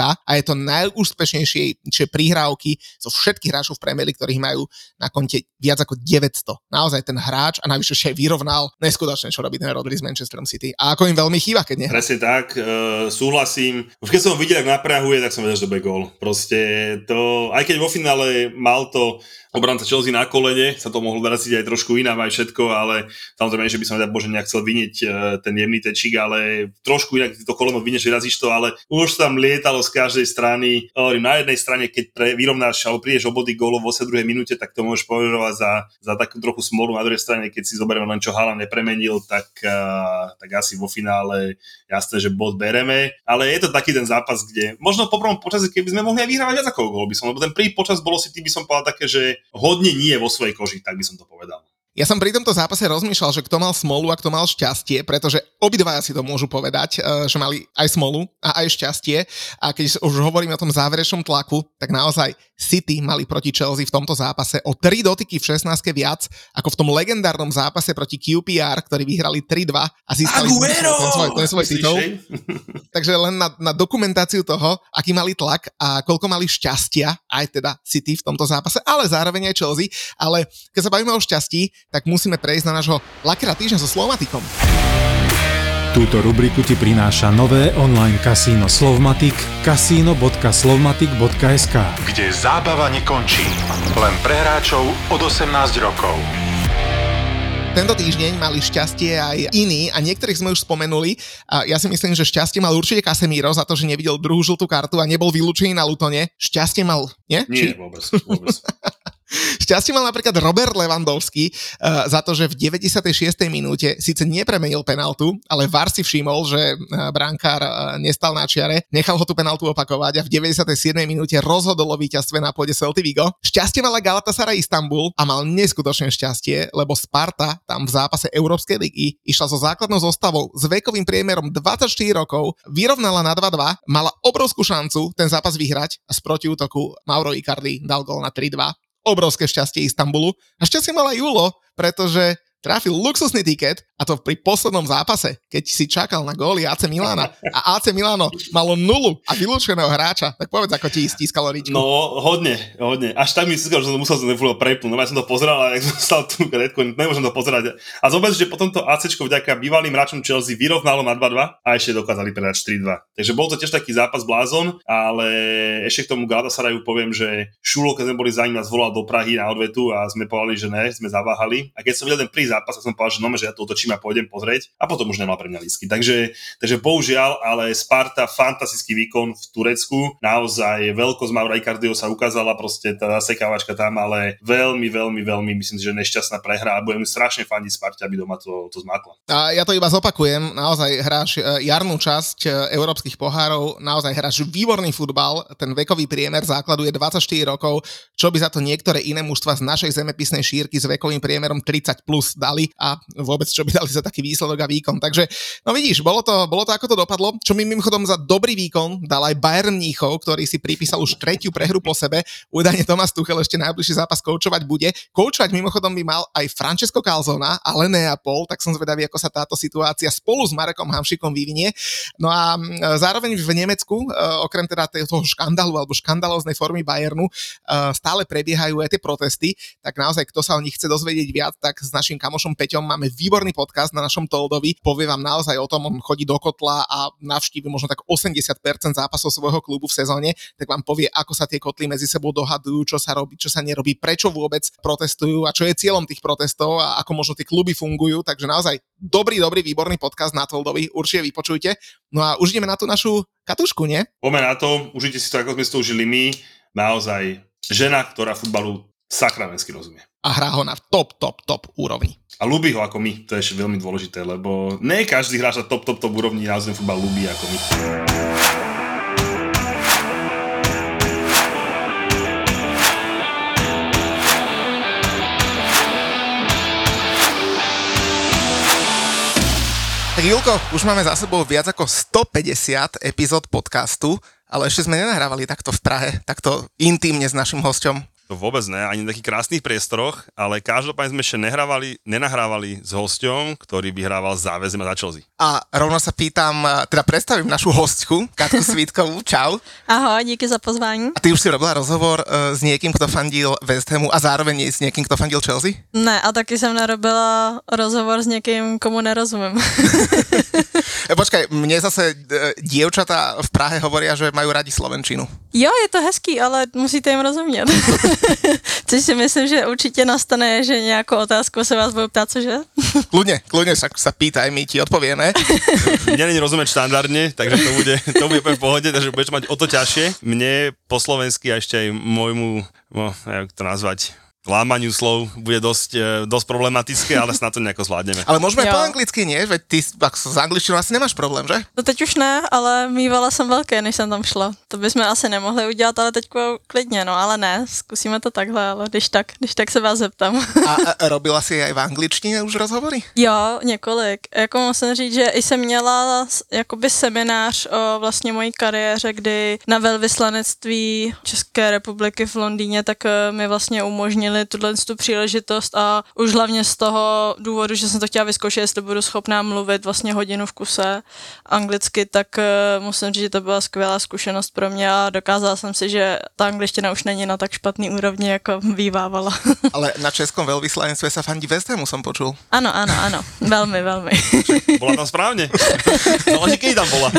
[SPEAKER 1] a je to najúspešnejšie prihrávky zo všetkých hráčov v Premier League, ktorých majú na konte viac ako 900. Naozaj ten hráč a najvyššie aj vyrovnal neskutočne, čo robí ten Rodri s Manchesterom City. A ako im veľmi chýba, keď nie.
[SPEAKER 3] Presne tak, uh, súhlasím. Už keď som videl, ak naprahuje, tak som vedel, že to bude gól. Proste to, aj keď vo finále mal to obranca Chelsea na kolene, sa to mohlo vraciť aj trošku inám aj všetko, ale samozrejme, že by som teda bože nejak chcel vyniť uh, ten jemný tečík, ale trošku inak to koleno vynieš, vyrazíš to, ale už tam lietalo z každej strany. Na jednej strane, keď pre, vyrovnáš alebo prídeš obody gólov v 82. minúte, tak to môžeš považovať za, za takú trochu smolu. Na druhej strane, keď si zoberieme len čo Haaland nepremenil, tak, uh, tak asi vo finále jasné, že bod bereme. Ale je to taký ten zápas, kde možno po prvom počasí, keby sme mohli aj vyhrávať viac ako gól by som, lebo ten prvý počas bolo si, by som povedal také, že hodne nie vo svojej koži, tak by som to povedal.
[SPEAKER 1] Ja som pri tomto zápase rozmýšľal, že kto mal smolu a kto mal šťastie, pretože obidvaja si to môžu povedať, eh, že mali aj smolu a aj šťastie. A keď už hovorím o tom záverečnom tlaku, tak naozaj City mali proti Chelsea v tomto zápase o 3 dotyky v 16 viac, ako v tom legendárnom zápase proti QPR, ktorí vyhrali 3-2 a získali ten svoj, ten svoj titul. Takže len na, na dokumentáciu toho, aký mali tlak a koľko mali šťastia, aj teda City v tomto zápase, ale zároveň aj Chelsea. Ale keď sa bavíme o šťastí, tak musíme prejsť na nášho Lakera týždňa so Slovmatikom.
[SPEAKER 5] Túto rubriku ti prináša nové online kasíno Slovmatic kasino.slovmatic.sk
[SPEAKER 6] Kde zábava nekončí, len pre hráčov od 18 rokov.
[SPEAKER 1] Tento týždeň mali šťastie aj iní a niektorých sme už spomenuli. A ja si myslím, že šťastie mal určite Casemiro za to, že nevidel druhú žltú kartu a nebol vylúčený na Lutone. Šťastie mal, nie?
[SPEAKER 3] Nie, Či... vôbec, vôbec.
[SPEAKER 1] Šťastie mal napríklad Robert Lewandowski uh, za to, že v 96. minúte síce nepremenil penaltu, ale VAR si všimol, že uh, brankár uh, nestal na čiare, nechal ho tú penaltu opakovať a v 97. minúte rozhodol o víťazstve na pôde Celty Vigo. Šťastie mala Galatasaray Istanbul a mal neskutočné šťastie, lebo Sparta tam v zápase Európskej ligy išla so základnou zostavou s vekovým priemerom 24 rokov, vyrovnala na 2-2, mala obrovskú šancu ten zápas vyhrať a z protiútoku Mauro Icardi dal gol na 3-2 obrovské šťastie Istanbulu. A šťastie mala Julo, pretože trafil luxusný tiket a to pri poslednom zápase, keď si čakal na góly AC Milana a AC Milano malo nulu a vylúčeného hráča, tak povedz, ako ti stískalo ričku.
[SPEAKER 3] No, hodne, hodne. Až tak mi si že som musel ten prepnúť. No ja som to pozeral a jak som stal tú kredku, nemôžem to pozerať. A zober, že potom to AC vďaka bývalým hráčom Chelsea vyrovnalo na 2-2 a ešte dokázali predať 3-2. Takže bol to tiež taký zápas blázon, ale ešte k tomu Galatasarayu poviem, že Šulo, keď sme boli za ním, nás volal do Prahy na odvetu a sme povedali, že ne, sme zaváhali. A keď som videl ten prísť zápas som povedal, že no, že ja to otočím a pôjdem pozrieť. A potom už nemal pre mňa lístky. Takže, takže bohužiaľ, ale Sparta, fantastický výkon v Turecku, naozaj veľkosť Maura Icardio sa ukázala, proste tá zasekávačka tam, ale veľmi, veľmi, veľmi, myslím že nešťastná prehra a budem strašne fandiť Sparte, aby doma to, to zmakla.
[SPEAKER 1] A ja to iba zopakujem, naozaj hráš e, jarnú časť e, európskych pohárov, naozaj hráš výborný futbal, ten vekový priemer základu je 24 rokov, čo by za to niektoré iné mužstva z našej zemepisnej šírky s vekovým priemerom 30 plus dali? A vôbec čo by vydali za taký výsledok a výkon. Takže, no vidíš, bolo to, bolo to ako to dopadlo, čo mi mimochodom za dobrý výkon dal aj Bayern Mníchov, ktorý si pripísal už tretiu prehru po sebe. Údajne Tomas Tuchel ešte najbližší zápas koučovať bude. Koučovať mimochodom by mal aj Francesco Calzona, ale Neapol, tak som zvedavý, ako sa táto situácia spolu s Marekom Hamšikom vyvinie. No a zároveň v Nemecku, e, okrem teda toho škandálu alebo škandalóznej formy Bayernu, e, stále prebiehajú aj tie protesty, tak naozaj, kto sa o nich chce dozvedieť viac, tak s našim kamošom Peťom máme výborný podcast na našom Toldovi. Povie vám naozaj o tom, on chodí do kotla a navštívi možno tak 80% zápasov svojho klubu v sezóne, tak vám povie, ako sa tie kotly medzi sebou dohadujú, čo sa robí, čo sa nerobí, prečo vôbec protestujú a čo je cieľom tých protestov a ako možno tie kluby fungujú. Takže naozaj dobrý, dobrý, výborný podcast na Toldovi, určite vypočujte. No a už ideme na tú našu katušku, nie?
[SPEAKER 3] Poďme na to, užite si to, ako sme to užili my. Naozaj žena, ktorá futbalu sakramensky rozumie.
[SPEAKER 1] A hrá ho na top, top, top úrovni.
[SPEAKER 3] A ľúbi ho ako my, to je ešte veľmi dôležité, lebo nie každý hráč na top, top, top úrovni naozaj futbal ľúbi ako my.
[SPEAKER 1] Tak Julko, už máme za sebou viac ako 150 epizód podcastu, ale ešte sme nenahrávali takto v Prahe, takto intimne s našim hosťom.
[SPEAKER 3] To vôbec ne, ani na takých krásnych priestoroch, ale každopádne sme ešte nehrávali, nenahrávali s hosťom, ktorý by hrával záväzem za Chelsea.
[SPEAKER 1] A rovno sa pýtam, teda predstavím našu hostku, Katku Svítkovú, čau.
[SPEAKER 2] Ahoj, díky za pozvání.
[SPEAKER 1] A ty už si robila rozhovor uh, s niekým, kto fandil West Hamu a zároveň s niekým, kto fandil Chelsea?
[SPEAKER 2] Ne, a taky jsem nerobila rozhovor s někým, komu nerozumím.
[SPEAKER 1] Počkaj, mne zase uh, dievčatá v Prahe hovoria, že majú radi Slovenčinu.
[SPEAKER 2] Jo, je to hezký, ale musíte jim rozumět. Což si myslím, že určitě nastane, že nějakou otázku se vás budou ptát, cože?
[SPEAKER 1] Kľudne, kľudne sa, sa pýtaj, my ti odpovieme.
[SPEAKER 3] Mne není rozumieť štandardne, takže to bude, to bude v pohode, takže budeš mať o to ťažšie. Mne po slovensky a ešte aj môjmu, no, jak to nazvať, lámaniu slov bude dosť, e, dosť problematické, ale snad to nejako zvládneme.
[SPEAKER 1] Ale môžeme po anglicky, nie? Veď ty ak s angličtinou asi nemáš problém, že?
[SPEAKER 2] No teď už ne, ale mývala jsem velké, než jsem tam šla. To bychom asi nemohli udělat, ale teď klidně, no ale ne, zkusíme to takhle, ale když tak, když tak se vás zeptám.
[SPEAKER 1] A, a robila si aj v angličtině už rozhovory?
[SPEAKER 2] Jo, několik. Jako musím říct, že jsem měla jakoby seminář o vlastně mojí kariéře, kdy na velvyslanectví České republiky v Londýně, tak eh, mi vlastně umožnili měli tuhle tu příležitost a už hlavně z toho důvodu, že jsem to chtěla vyzkoušet, jestli budu schopná mluvit vlastně hodinu v kuse anglicky, tak uh, musím říct, že to byla skvělá zkušenost pro mě a dokázala jsem si, že ta angličtina už není na tak špatný úrovni, jako bývávala.
[SPEAKER 1] Ale na českom veľvyslanectve sa fandí West Hamu, som počul.
[SPEAKER 2] Ano, ano, ano, velmi, velmi.
[SPEAKER 3] Bola tam správně. No, ale tam bola?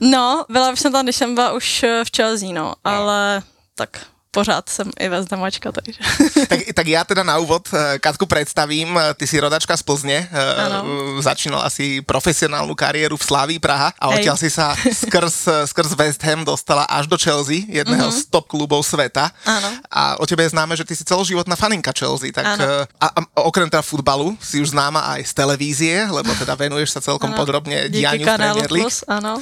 [SPEAKER 2] No, byla už jsem tam, když jsem byla už eh, v Chelsea, no, ale tak pořád jsem i vezdamačka, takže.
[SPEAKER 1] tak, tak ja teda na úvod eh, Katku predstavím. Eh, ty si rodačka z Plzne, ano. Eh, začínala si profesionálnu kariéru v Slavii Praha a odtiaľ si sa skrz, skrz West Ham dostala až do Chelsea, jedného uh-huh. z top klubov sveta.
[SPEAKER 2] Ano.
[SPEAKER 1] A o tebe je známe, že ty si celoživotná faninka Chelsea. Tak, a, a okrem teda futbalu si už známa aj z televízie, lebo teda venuješ sa celkom ano. podrobne dianiu v Premier League.
[SPEAKER 2] Plus, áno.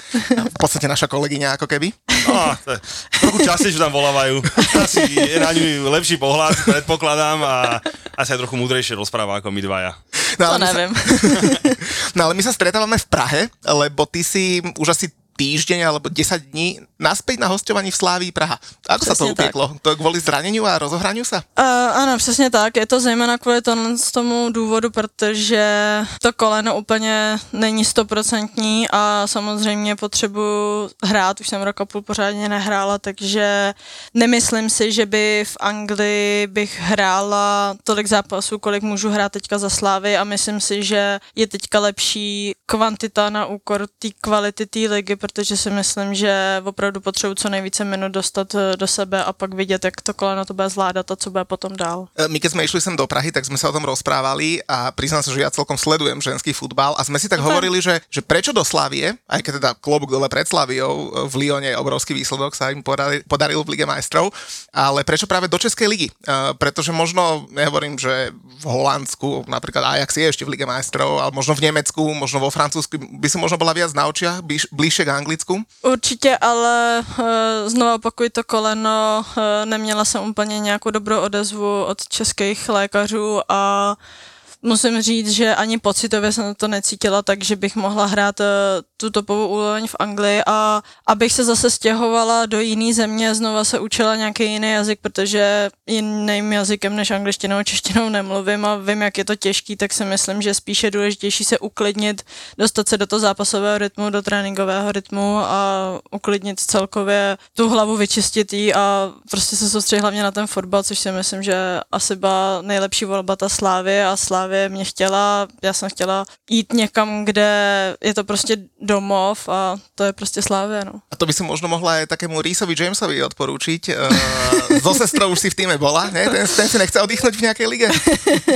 [SPEAKER 1] V podstate naša kolegyňa ako keby.
[SPEAKER 3] No, trochu častejšie tam volávajú asi je na ňu lepší pohľad, predpokladám a asi aj trochu múdrejšie rozpráva ako my dvaja.
[SPEAKER 2] No, to neviem. Sa,
[SPEAKER 1] no ale my sa stretávame v Prahe, lebo ty si už asi týždeň alebo 10 dní naspäť na hostovaní v Slávii Praha. Ako přesně sa to upieklo? Tak. To kvôli zraneniu a rozohraniu sa?
[SPEAKER 2] Uh, ano, přesně tak. Je to zejména kvůli tomu, z tomu důvodu, protože to koleno úplně není stoprocentní a samozřejmě potřebuji hrát. Už jsem rok a půl pořádně nehrála, takže nemyslím si, že by v Anglii bych hrála tolik zápasů, kolik můžu hrát teďka za Slávy a myslím si, že je teďka lepší kvantita na úkor té kvality té ligy, protože si myslím, že opravdu potřebuji co nejvíce minut dostat eh, do sebe a pak vidět, jak to koleno to bude zvládat a co bude potom dál.
[SPEAKER 1] Eh, my keď sme išli sem do Prahy, tak sme sa o tom rozprávali a priznám sa, že ja celkom sledujem ženský futbal a sme si tak okay. hovorili, že, že prečo do Slavie, aj keď teda klobúk dole pred Slaviou, eh, v Lyone obrovský výsledok sa im podaril, podaril v Lige majstrov, ale prečo práve do Českej ligy? Pretože možno, nehovorím, že v Holandsku, napríklad Ajax je ešte v Lige majstrov, ale možno v Nemecku, možno vo Francúzsku by si možno bola viac na očiach, bližšie k Anglicku?
[SPEAKER 2] Určitě, ale uh, znovu opakuji to koleno, uh, neměla jsem úplně nějakou dobrou odezvu od českých lékařů a musím říct, že ani pocitově jsem to necítila tak, že bych mohla hrát uh, tu topovou úroveň v Anglii. A abych se zase stěhovala do jiné země, znova se učila nějaký jiný jazyk, protože jiným jazykem než angličtinou, češtinou nemluvím a vím, jak je to těžký, tak si myslím, že spíše důležitější se uklidnit, dostat se do toho zápasového rytmu, do tréninkového rytmu a uklidnit celkově tu hlavu, vyčistit jí a prostě se soustředit hlavně na ten fotbal, což si myslím, že asi byla nejlepší volba ta Slávy a Slávy mě chtěla, já jsem chtěla jít někam, kde je to prostě domov a to je prostě Slávě, no.
[SPEAKER 1] A to by si možno mohla aj takému Reesovi Jamesovi odporúčiť. Uh, so sestrou už si v týme bola, ne? Ten, ten si nechce oddychnúť v nejakej lige.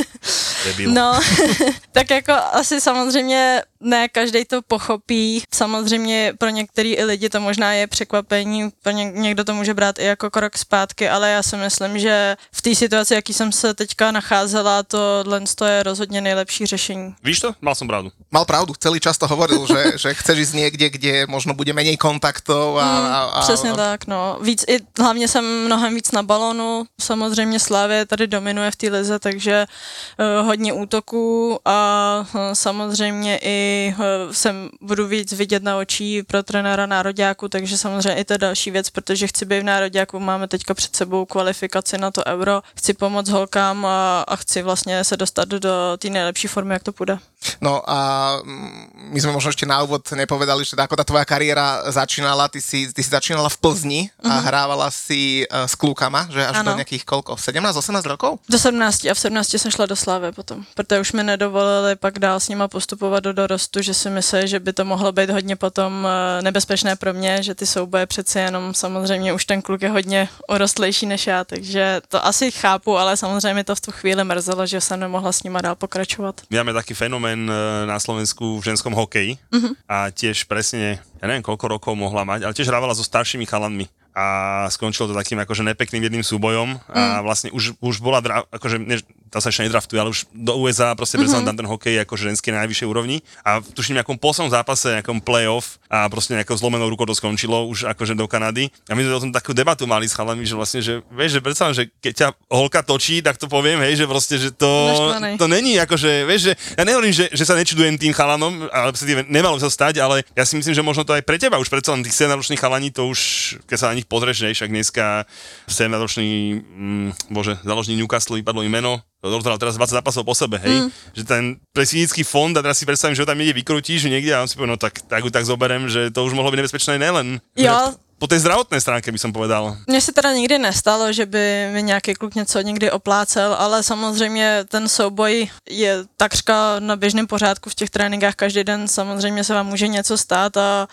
[SPEAKER 2] no, tak jako asi samozřejmě ne každý to pochopí. Samozřejmě pro některý i lidi to možná je překvapení, pro ně, někdo to může brát i jako krok zpátky, ale já si myslím, že v té situaci, jaký jsem se teďka nacházela, to to je rozhodně nejlepší řešení.
[SPEAKER 3] Víš to? Mal som pravdu.
[SPEAKER 1] Mal pravdu, celý čas to hovoril, že, že chceš ísť niekde, kde možno bude menej kontaktov. A,
[SPEAKER 2] mm, a, a, přesně tak, no. Víc i, hlavně jsem mnohem víc na balonu, samozřejmě Slávě tady dominuje v té lize, takže uh, hodně útoků a uh, samozřejmě i jsem budu víc vidět na očí pro trenéra nároďáku, takže samozřejmě i to je další věc, protože chci být v nároďáku, máme teďka před sebou kvalifikaci na to euro, chci pomoct holkám a, a chci vlastně se dostat do té nejlepší formy, jak to půjde.
[SPEAKER 1] No a mm, my sme možno ešte na úvod nepovedali, že ako tá tvoja kariéra začínala, ty si, ty si začínala v Plzni a mm-hmm. hrávala si uh, s klukama, že až ano. do nejakých koľko? 17-18 rokov?
[SPEAKER 2] Do 17 a v 17 jsem šla do Slávy potom, protože už mi nedovolili pak dál s nima postupovat do dorostu, že si mysleli, že by to mohlo být hodně potom eh, nebezpečné pro mě, že ty souboje přece jenom samozřejmě už ten kluk je hodně orostlejší než já, takže to asi chápu, ale samozřejmě to v tu chvíli mrzelo, že jsem nemohla s nima dál pokračovat.
[SPEAKER 3] Máme taký fenomén eh, na Slovensku v ženskom hokeji mm-hmm. a tiež presne, ja neviem koľko rokov mohla mať, ale tiež hrávala so staršími chalanmi a skončilo to takým akože nepekným jedným súbojom a mm. vlastne už, už bola, akože tam sa ešte nedraftuje, ale už do USA proste mm-hmm. tam ten hokej ako ženský na najvyššej úrovni. A tuším nejakom poslednom zápase, nejakom playoff a proste nejakou zlomenou rukou to skončilo už akože do Kanady. A my sme o tom takú debatu mali s chalami, že vlastne, že vieš, že predsa, že keď ťa holka točí, tak to poviem, hej, že proste, že to, to není akože, vieš, že ja nehovorím, že, že sa nečudujem tým chalanom, ale nemalo sa stať, ale ja si myslím, že možno to aj pre teba už predsa len tých 17 ročných chalani, to už, keď sa na nich pozrieš, ne, však dneska 7 ročný, mm, bože, založný Newcastle, vypadlo im meno, dohral teraz 20 zápasov po sebe, hej, mm. že ten presínický fond a teraz si predstavím, že ho tam niekde vykrútiš niekde a on si povie, no tak, tak, tak zoberem, že to už mohlo byť nebezpečné nelen.
[SPEAKER 2] Jo,
[SPEAKER 3] po tej zdravotné stránke by som povedal.
[SPEAKER 2] Mně se teda nikdy nestalo, že by mi nějaký kluk něco někdy oplácel, ale samozřejmě ten souboj je takřka na běžném pořádku v těch tréninkách každý den, samozřejmě se vám může něco stát a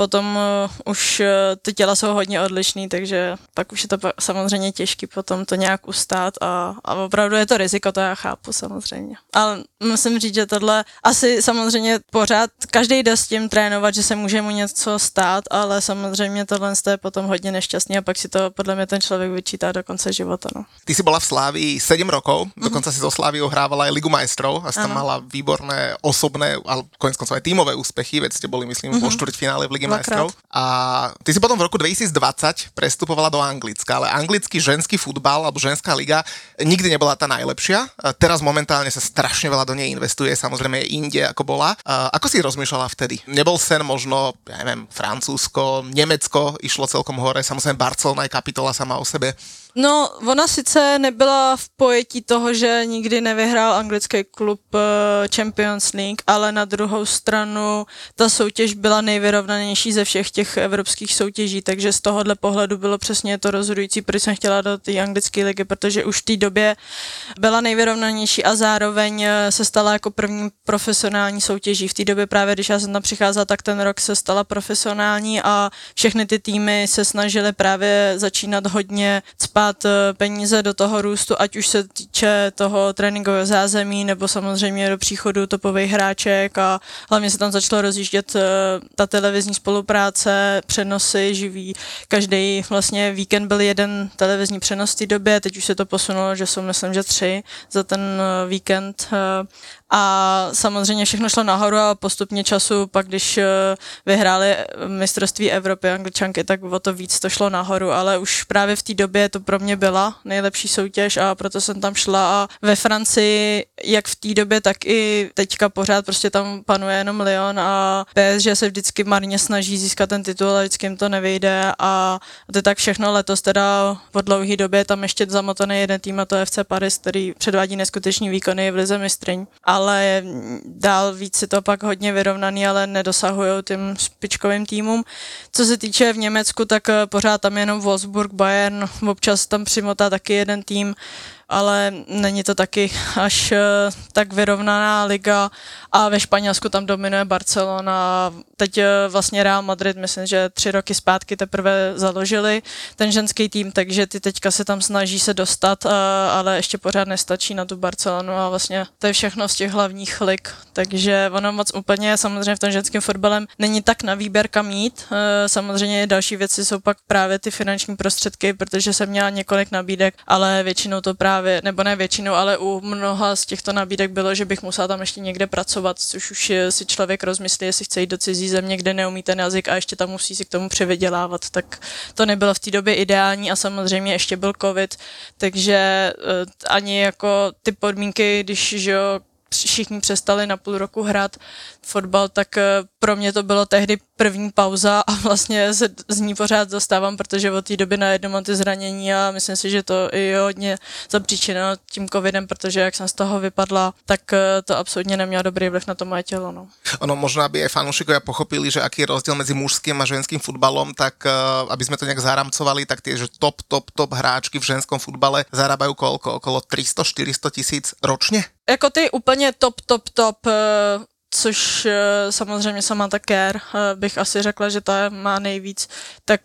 [SPEAKER 2] potom uh, už uh, ty těla jsou hodně odlišný, takže pak už je to samozřejmě těžký potom to nějak ustát a, a opravdu je to riziko, to já chápu samozřejmě. Ale musím říct, že tohle asi samozřejmě pořád, každý jde s tím trénovat, že se může mu něco stát, ale samozřejmě tohle je potom hodně nešťastný a pak si to podle mě ten člověk vyčítá do konce života. No.
[SPEAKER 1] Ty si byla v Slávii 7 rokov, mm-hmm. dokonce si zo Slávy hrávala aj Ligu majstrov a si tam mala výborné osobné, ale konec koncov aj tímové úspechy, veď ste boli myslím vo štvrťfinále v Lige majstrov. A ty si potom v roku 2020 prestupovala do Anglicka, ale anglický ženský futbal alebo ženská liga nikdy nebola tá najlepšia. Teraz momentálne sa strašne veľa do nej investuje, samozrejme je inde ako bola. Ako si rozmýšľala vtedy? Nebol sen možno, ja neviem, Francúzsko, Nemecko išlo celkom hore, samozrejme Barcelona je kapitola sama o sebe.
[SPEAKER 2] No, ona sice nebyla v pojetí toho, že nikdy nevyhrál anglický klub eh, Champions League, ale na druhou stranu ta soutěž byla nejvyrovnanější ze všech těch evropských soutěží, takže z tohohle pohledu bylo přesně to rozhodující, proč jsem chtěla do té anglické ligy, protože už v té době byla nejvyrovnanější a zároveň eh, se stala jako první profesionální soutěží. V té době právě, když já jsem tam přicházela, tak ten rok se stala profesionální a všechny ty týmy se snažily právě začínat hodně cpat čerpat eh, peníze do toho růstu, ať už se týče toho tréninkového zázemí, nebo samozřejmě do příchodu topových hráček a hlavně se tam začalo rozjíždět eh, ta televizní spolupráce, přenosy živý. Každý vlastně víkend byl jeden televizní přenos v té době, teď už se to posunulo, že jsou myslím, že tři za ten eh, víkend a samozřejmě všechno šlo nahoru a postupně času pak, když eh, vyhráli mistrovství Evropy angličanky, tak o to víc to šlo nahoru, ale už právě v té době to pro mě byla nejlepší soutěž a proto jsem tam šla. A ve Francii, jak v té době, tak i teďka pořád prostě tam panuje jenom Lyon a PSG se vždycky marně snaží získat ten titul, ale vždycky jim to nevyjde. A to je tak všechno letos teda po dlouhé době tam ještě zamotaný jeden tým a to je FC Paris, který předvádí neskutečný výkony v lize mistryň, dál víc si to pak hodně vyrovnaný, ale nedosahují tím špičkovým týmům. Co se týče v Německu, tak pořád tam jenom Wolfsburg, Bayern, občas tam přimotá taky jeden tým, ale není to taky až eh, tak vyrovnaná liga a ve Španělsku tam dominuje Barcelona. Teď eh, vlastně Real Madrid, myslím, že tři roky zpátky teprve založili ten ženský tým, takže ty teďka se tam snaží se dostat, eh, ale ještě pořád nestačí na tu Barcelonu a vlastně to je všechno z těch hlavních lig. Takže ono moc úplně samozřejmě v tom ženském fotbalem není tak na výběr kam jít. Samozřejmě další věci jsou pak právě ty finanční prostředky, protože jsem měla několik nabídek, ale většinou to právě právě, nebo ne většinou, ale u mnoha z těchto nabídek bylo, že bych musela tam ještě někde pracovat, což už si člověk rozmyslí, jestli chce jít do cizí země, kde neumí ten jazyk a ještě tam musí si k tomu přivydělávat, tak to nebylo v té době ideální a samozřejmě ještě byl covid, takže eh, ani jako ty podmínky, když že jo, všichni přestali na půl roku hrát fotbal, tak eh, pro mě to bylo tehdy první pauza a vlastně se z ní pořád dostávám, protože od té doby najednou mám ty zranění a myslím si, že to i hodně zapříčinilo tím covidem, protože jak jsem z toho vypadla, tak eh, to absolutně nemělo dobrý vliv na to moje tělo. No.
[SPEAKER 1] Ono možná, aby aj fanúšikovia pochopili, že aký je rozdiel medzi mužským a ženským futbalom, tak eh, aby sme to nejak zaramcovali, tak tie, že top, top, top hráčky v ženskom futbale zarábajú koľko? Okolo 300-400 tisíc ročne?
[SPEAKER 2] Jako ty úplně top, top, top eh, což eh, samozřejmě Samantha Care eh, bych asi řekla, že ta má nejvíc, tak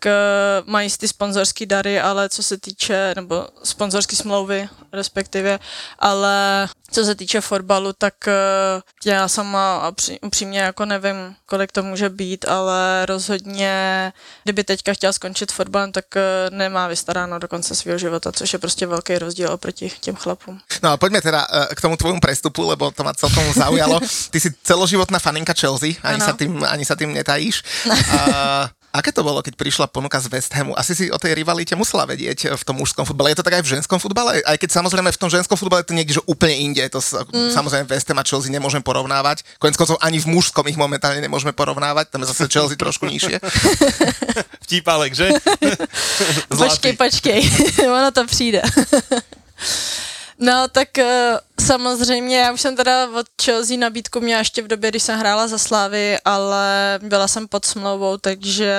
[SPEAKER 2] mají ty sponzorské dary, ale co se týče, nebo sponzorské smlouvy respektive, ale co se týče fotbalu, tak já sama upřímně jako nevím, kolik to může být, ale rozhodně, kdyby teďka chtěla skončit fotbalem, tak nemá vystaráno do konce svého života, což je prostě velký rozdíl oproti těm chlapům.
[SPEAKER 1] No a pojďme teda k tomu tvojmu prestupu, lebo to ma celkom zaujalo. Ty si celoživotná faninka Chelsea, ani, sa tým, ani sa tým netajíš. Uh, Aké to bolo, keď prišla ponuka z West Hamu? Asi si o tej rivalite musela vedieť v tom mužskom futbale. Je to tak aj v ženskom futbale? Aj keď samozrejme v tom ženskom futbale to niekde že úplne inde. To mm. samozrejme West Ham a Chelsea nemôžem porovnávať. Konec koncov ani v mužskom ich momentálne nemôžeme porovnávať. Tam je zase Chelsea trošku nižšie.
[SPEAKER 3] Vtípalek, že?
[SPEAKER 2] počkej, počkej. ono to přijde. No, tak uh, samozřejmě, já už jsem teda od Chelsea nabídku měla ještě v době, kdy jsem hrála za Slávy, ale byla jsem pod smlouvou, takže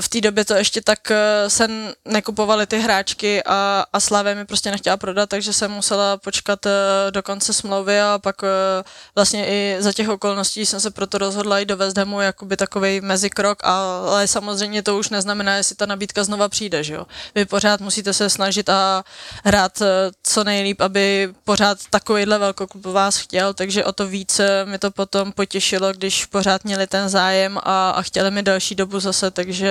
[SPEAKER 2] v té době to ještě tak eh, se nekupovali ty hráčky a, a Slavě mi prostě nechtěla prodat, takže jsem musela počkat eh, do konce smlouvy a pak eh, vlastně i za těch okolností jsem se proto rozhodla i do West Hamu jakoby takový mezikrok, ale samozřejmě to už neznamená, jestli ta nabídka znova přijde, že jo. Vy pořád musíte se snažit a hrát co nejlíp, aby pořád takovýhle velkoklub vás chtěl, takže o to víc mi to potom potěšilo, když pořád měli ten zájem a, a chtěli mi další dobu zase, takže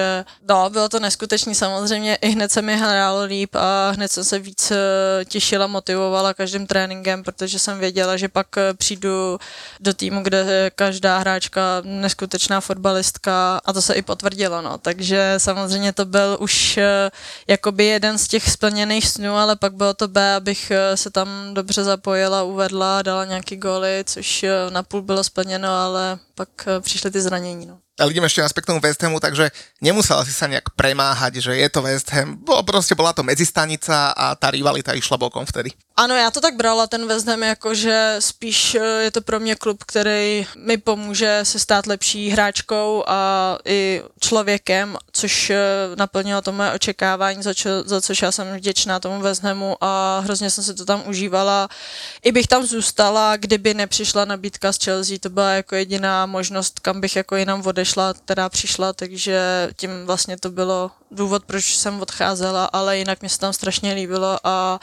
[SPEAKER 2] no, bylo to neskutečný samozřejmě, i hned se mi hrálo líp a hned jsem se víc eh, těšila, motivovala každým tréninkem, protože jsem věděla, že pak eh, přijdu do týmu, kde je každá hráčka neskutečná fotbalistka a to se i potvrdilo, no. Takže samozřejmě to byl už eh, jakoby jeden z těch splněných snů, ale pak bylo to B, abych se tam dobře zapojila, uvedla, dala nějaký góly, což napůl bylo splněno, ale pak přišly ty zranění, no
[SPEAKER 1] ale ideme ešte naspäť k tomu West Hamu, takže nemusela si sa nejak premáhať, že je to West Ham, bo proste bola to medzistanica a tá rivalita išla bokom vtedy.
[SPEAKER 2] Ano, já to tak brala, ten West Ham, jako že spíš eh, je to pro mě klub, který mi pomůže se stát lepší hráčkou a i člověkem, což eh, naplnilo to moje očekávání, za, čo, za což já jsem vděčná tomu West Hamu a hrozně jsem se to tam užívala. I bych tam zůstala, kdyby nepřišla nabídka z Chelsea, to byla jako jediná možnost, kam bych jako jinam odešla, která přišla, takže tím vlastně to bylo důvod, proč jsem odcházela, ale jinak mě se tam strašně líbilo a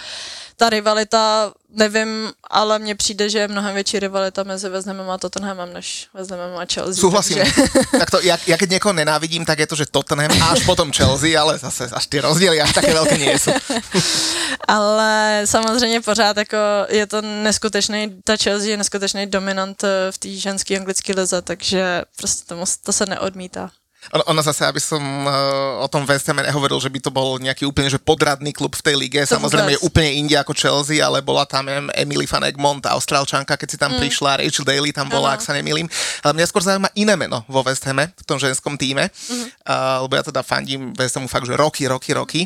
[SPEAKER 2] ta rivalita nevím, ale mně přijde, že je mnohem větší rivalita mezi West Hamem a Tottenhamem, než West Hamem a Chelsea.
[SPEAKER 1] Súhlasím.
[SPEAKER 2] Takže...
[SPEAKER 1] tak to, ja, ja keď niekoho nenávidím, tak je to, že Tottenham a až potom Chelsea, ale zase až tie rozdiely až také veľké nie
[SPEAKER 2] ale samozřejmě pořád jako je to neskutečný, ta Chelsea je neskutečný dominant eh, v té ženské anglické lize, takže prostě to, to se neodmítá.
[SPEAKER 1] Ono, zase, aby som uh, o tom West Ham nehovoril, že by to bol nejaký úplne že podradný klub v tej lige. To Samozrejme vôbec. je úplne inde ako Chelsea, ale bola tam neviem, Emily van Egmont, Austrálčanka, keď si tam mm. prišla, Rachel Daly tam bola, uh-huh. ak sa nemýlim. Ale mňa skôr zaujíma iné meno vo West Hame, v tom ženskom týme, uh-huh. uh, lebo ja teda fandím West Hamu fakt, že roky, roky, roky.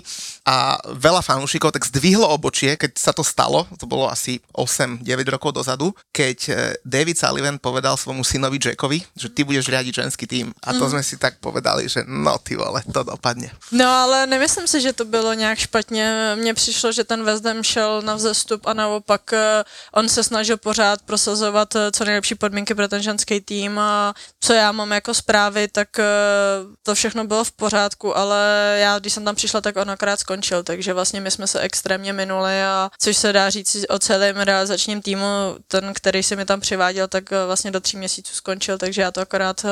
[SPEAKER 1] A veľa fanúšikov tak zdvihlo obočie, keď sa to stalo, to bolo asi 8-9 rokov dozadu, keď eh, David Sullivan povedal svojmu synovi Jackovi, že ty budeš riadiť ženský tým. A to uh-huh. sme si tak povedali, že no ty vole, to dopadne.
[SPEAKER 2] No ale nemyslím si, že to bylo nějak špatně. Mně přišlo, že ten West Ham šel na vzestup a naopak eh, on se snažil pořád prosazovat eh, co nejlepší podmínky pro ten ženský tým a co já mám jako zprávy, tak to všechno bylo v pořádku, ale já, když jsem tam přišla, tak on akorát skončil, takže vlastně my jsme se extrémně minuli a což se dá říct o celém realizačním týmu, ten, který si mi tam přiváděl, tak vlastně do tří měsíců skončil, takže já to akorát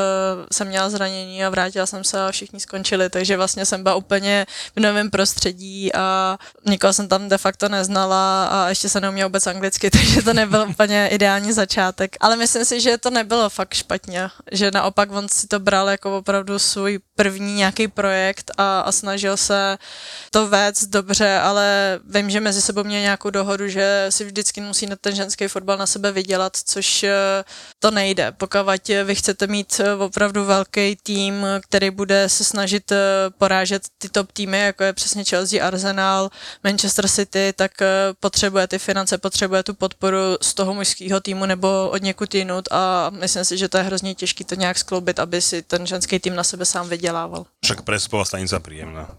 [SPEAKER 2] jsem měla zranění a vrátila jsem se a všichni skončili, takže vlastně jsem byla úplně v novém prostředí a nikoho jsem tam de facto neznala a ještě se neuměla vůbec anglicky, takže to nebyl úplně ideální začátek. Ale myslím si, že to nebylo fakt špatně, že naopak on si to bral jako opravdu svůj první nějaký projekt a, a snažil se to vést dobře, ale vím, že mezi sebou měl nějakou dohodu, že si vždycky musí na ten ženský fotbal na sebe vydělat, což eh, to nejde. Pokud vy chcete mít eh, opravdu velký tým, který bude se snažit eh, porážet ty top týmy, jako je přesně Chelsea, Arsenal, Manchester City, tak potřebuje ty finance, potřebuje tu podporu z toho mužského týmu nebo od někud jinut a myslím si, že to je hrozně těžké to nějak skloubit, aby si ten ženský tým na sebe sám vydělal vzdelával.
[SPEAKER 3] Však prespová stanica príjemná.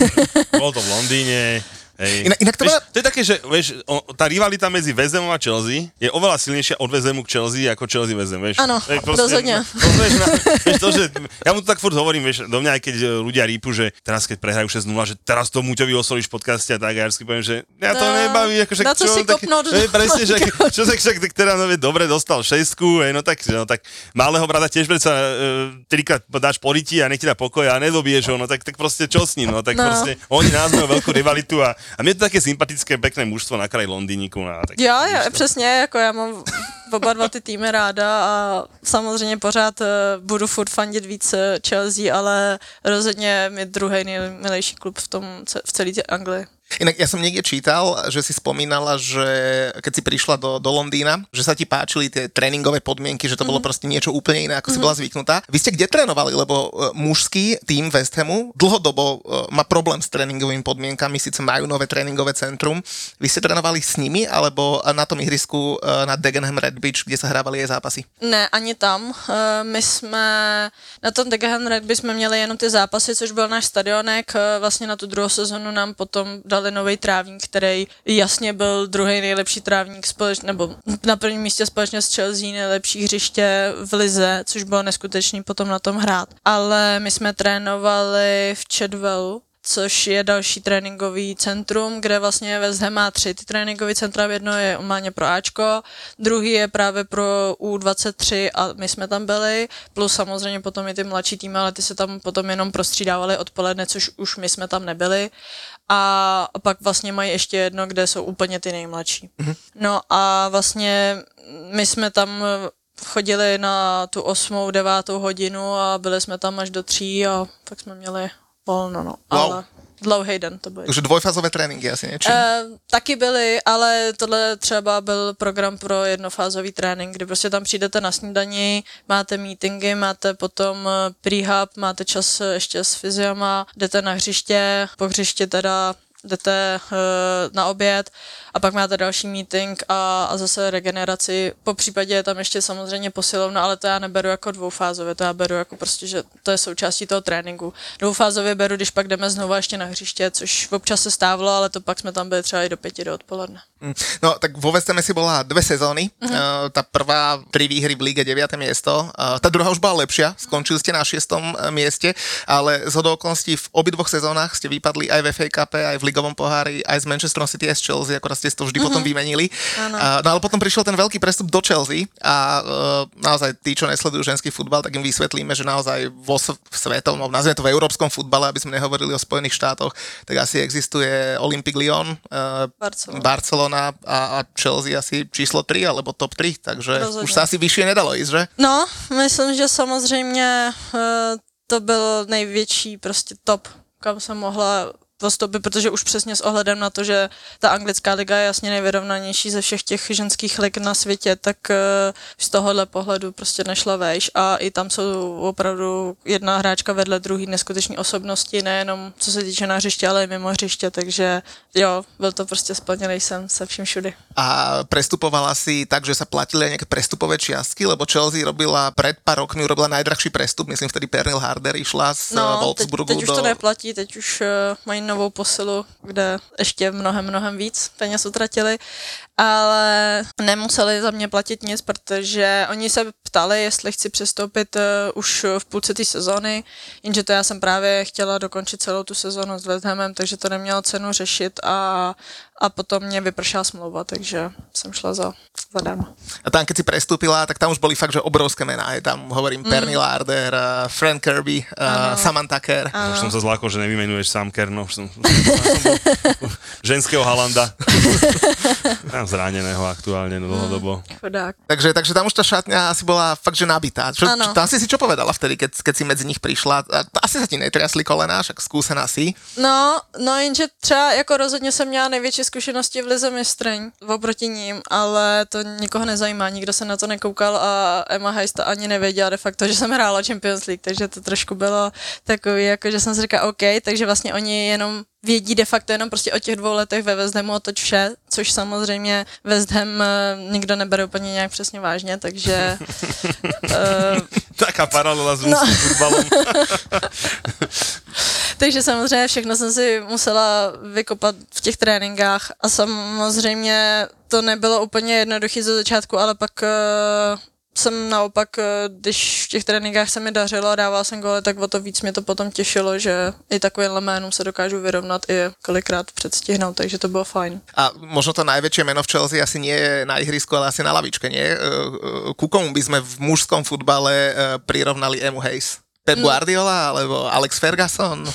[SPEAKER 3] Bolo to v Londýne, Hej.
[SPEAKER 1] Inak, inak to,
[SPEAKER 3] vieš, to je také, že vieš, o, tá rivalita medzi Vezemom a Chelsea je oveľa silnejšia od Vezemu k Chelsea ako Chelsea Vezem, vieš.
[SPEAKER 2] Áno, rozhodne.
[SPEAKER 3] To, vieš, na, vieš, to, že, ja mu to tak furt hovorím, vieš, do mňa aj keď e, ľudia rýpu, že teraz keď prehrajú 6-0, že teraz to Muťovi osolíš v podcaste a tak, a ja poviem, že ja to no, nebaví, ako
[SPEAKER 2] že, čo, si tak, kopnúť,
[SPEAKER 3] hej, presne, že, čo sa však teraz no, dobre dostal šestku, hej, no tak, no tak malého brata tiež sa e, trikrát dáš poriti a nech ti dá pokoj a nedobiješ ho, no tak, tak proste čo s ním, no tak no. proste oni nás majú veľkú rivalitu a, a mne to také sympatické pekné mužstvo na kraji Londýníku. No, tak
[SPEAKER 2] jo, jo, přesně, jako já mám oba dva ty týmy ráda a samozřejmě pořád uh, budu furt fandit víc eh, Chelsea, ale rozhodně mi druhý nejmilejší klub v tom v celé Anglii.
[SPEAKER 1] Inak ja som niekde čítal, že si spomínala, že keď si prišla do, do Londýna, že sa ti páčili tie tréningové podmienky, že to mm-hmm. bolo mhm. proste niečo úplne iné, ako mm-hmm. si mhm. bola zvyknutá. Vy ste kde trénovali? Lebo uh, mužský tým West Hamu dlhodobo uh, má problém s tréningovými podmienkami, síce majú nové tréningové centrum. Vy ste trénovali s nimi, alebo na tom ihrisku uh, na Dagenham Red Beach, kde sa hrávali aj zápasy?
[SPEAKER 2] Ne, ani tam. My jsme na tom Dagenham Red Beach jsme měli jenom ty zápasy, což byl náš stadionek. Vlastně na tu druhou sezonu nám potom dal dali nový trávník, který jasně byl druhý nejlepší trávník společně, nebo na prvním místě společně s Chelsea nejlepší hřiště v Lize, což bylo neskutečný potom na tom hrát. Ale my jsme trénovali v Chadwellu, což je další tréninkový centrum, kde vlastně West Ham má tři ty tréninkové centra, jedno je normálně pro Ačko, druhý je právě pro U23 a my jsme tam byli, plus samozřejmě potom i ty mladší týmy, ale ty se tam potom jenom prostřídávali odpoledne, což už my jsme tam nebyli a pak vlastně mají ještě jedno, kde jsou úplně ty nejmladší. Mm-hmm. No a vlastně my jsme tam chodili na tu osmou, devátou hodinu a byli jsme tam až do tří a pak jsme měli volno, no. Wow. Ale dlouhý den to byl.
[SPEAKER 1] Takže dvojfázové tréninky asi něčím?
[SPEAKER 2] E, taky byly, ale tohle třeba byl program pro jednofázový trénink, kdy prostě tam přijdete na snídani, máte meetingy, máte potom eh, prehab, máte čas ještě s fyziama, jdete na hřiště, po hřiště teda jdete uh, na oběd a pak máte další meeting a, a zase regeneraci. Po případě je tam ještě samozřejmě posilovna, ale to já neberu jako dvoufázově, to já beru jako prostě, že to je součástí toho tréninku. Dvoufázově beru, když pak jdeme znovu ještě na hřiště, což občas se stávalo, ale to pak jsme tam byli třeba i do pěti do odpoledne.
[SPEAKER 1] Mm. No, tak vo Vesteme si bola dve sezóny. Mm-hmm. Uh, tá prvá, tri výhry v lige, 9. miesto. Uh, tá druhá už bola lepšia, skončili ste na 6. mieste, ale z okolností v obidvoch sezónach ste vypadli aj v FA Cup, aj v ligovom pohári, aj s Manchesterom City, aj s Chelsea, akorát ste to vždy mm-hmm. potom vymenili. Uh, no ale potom prišiel ten veľký prestup do Chelsea a naozaj tí, čo nesledujú ženský futbal, tak im vysvetlíme, že naozaj vo svetom, no, nazvime to v európskom futbale, aby sme nehovorili o Spojených štátoch, tak asi existuje Olympic Lyon, uh,
[SPEAKER 2] Barcelona.
[SPEAKER 1] Barcelona a, a Chelsea asi číslo 3 alebo top 3, takže
[SPEAKER 2] Rozhodne.
[SPEAKER 1] už sa asi vyššie nedalo ísť, že?
[SPEAKER 2] No, myslím, že samozřejmě eh, to byl největší prostě top, kam jsem mohla postupy, protože už přesně s ohledem na to, že ta anglická liga je jasně nejvyrovnanější ze všech těch ženských lig na světě, tak eh, z tohohle pohledu prostě nešla vejš a i tam jsou opravdu jedna hráčka vedle druhý neskuteční osobnosti, nejenom co se týče na hřiště, ale i mimo hřiště, takže jo, byl to prostě splněný sen se vším všudy.
[SPEAKER 1] A prestupovala si tak, že sa platili aj nejaké prestupové čiastky, lebo Chelsea robila pred pár rokmi urobila najdrahší prestup, myslím vtedy Pernil Harder išla z
[SPEAKER 2] No, teď,
[SPEAKER 1] Wolfsburgu
[SPEAKER 2] teď už
[SPEAKER 1] do...
[SPEAKER 2] to neplatí, teď už uh, mají novou posilu, kde ještě mnohem, mnohem víc peněz utratili, ale nemuseli za mě platit nic, protože oni se ptali, jestli chci přestoupit uh, už v půlce té sezóny, jenže to já jsem právě chtěla dokončit celou tu sezónu s West Hamem, takže to nemělo cenu řešit a, a potom mě vypršela smlouva, takže jsem šla za, zadarmo.
[SPEAKER 1] A tam, keď si prestúpila, tak tam už boli fakt, že obrovské mená. Je tam, hovorím, mm. Pernil Harder, uh, Frank Kirby, uh, Samantha Kerr.
[SPEAKER 3] Už som sa zlákol, že nevymenuješ sám Kerno. Už som, už som bol ženského Halanda. Mám zraneného aktuálne dlhodobo.
[SPEAKER 2] Chudák.
[SPEAKER 1] Takže, takže tam už tá šatňa asi bola fakt, že nabitá. Čo,
[SPEAKER 2] Áno.
[SPEAKER 1] čo, tam si si čo povedala vtedy, keď, keď si medzi nich prišla? Asi sa ti netriasli kolená, však skúsená si.
[SPEAKER 2] No, no jenže třeba jako rozhodně jsem měla největší zkušenosti v Lize mistryň oproti ním, ale to nikoho nezajímá, nikdo se na to nekoukal a Emma to ani nevěděla de facto, že jsem hrála Champions League, takže to trošku bylo takový, jako že jsem si říkala OK, takže vlastně oni jenom vědí de facto jenom prostě o těch dvou letech ve West Hamu a toť vše, což samozřejmě West Ham eh, nikdo nebere úplně nějak přesně vážně, takže uh,
[SPEAKER 3] Taká paralela s mužským futbalom.
[SPEAKER 2] Takže samozřejmě všechno jsem si musela vykopat v těch tréninkách a samozřejmě to nebylo úplně jednoduché ze začátku, ale pak uh, jsem naopak, eh, když v těch tréninkách se mi dařilo a dával jsem góly, tak o to víc mě to potom těšilo, že i takovýmhle jménům se dokážu vyrovnat i kolikrát předstihnout, takže to bylo fajn.
[SPEAKER 1] A možno to najväčšie meno v Chelsea asi nie je na ihrisku, ale asi na lavičke, nie? Eh, eh, Ku komu by sme v mužskom futbale prirovnali Emu Hayes? Pep Guardiola alebo Alex Ferguson?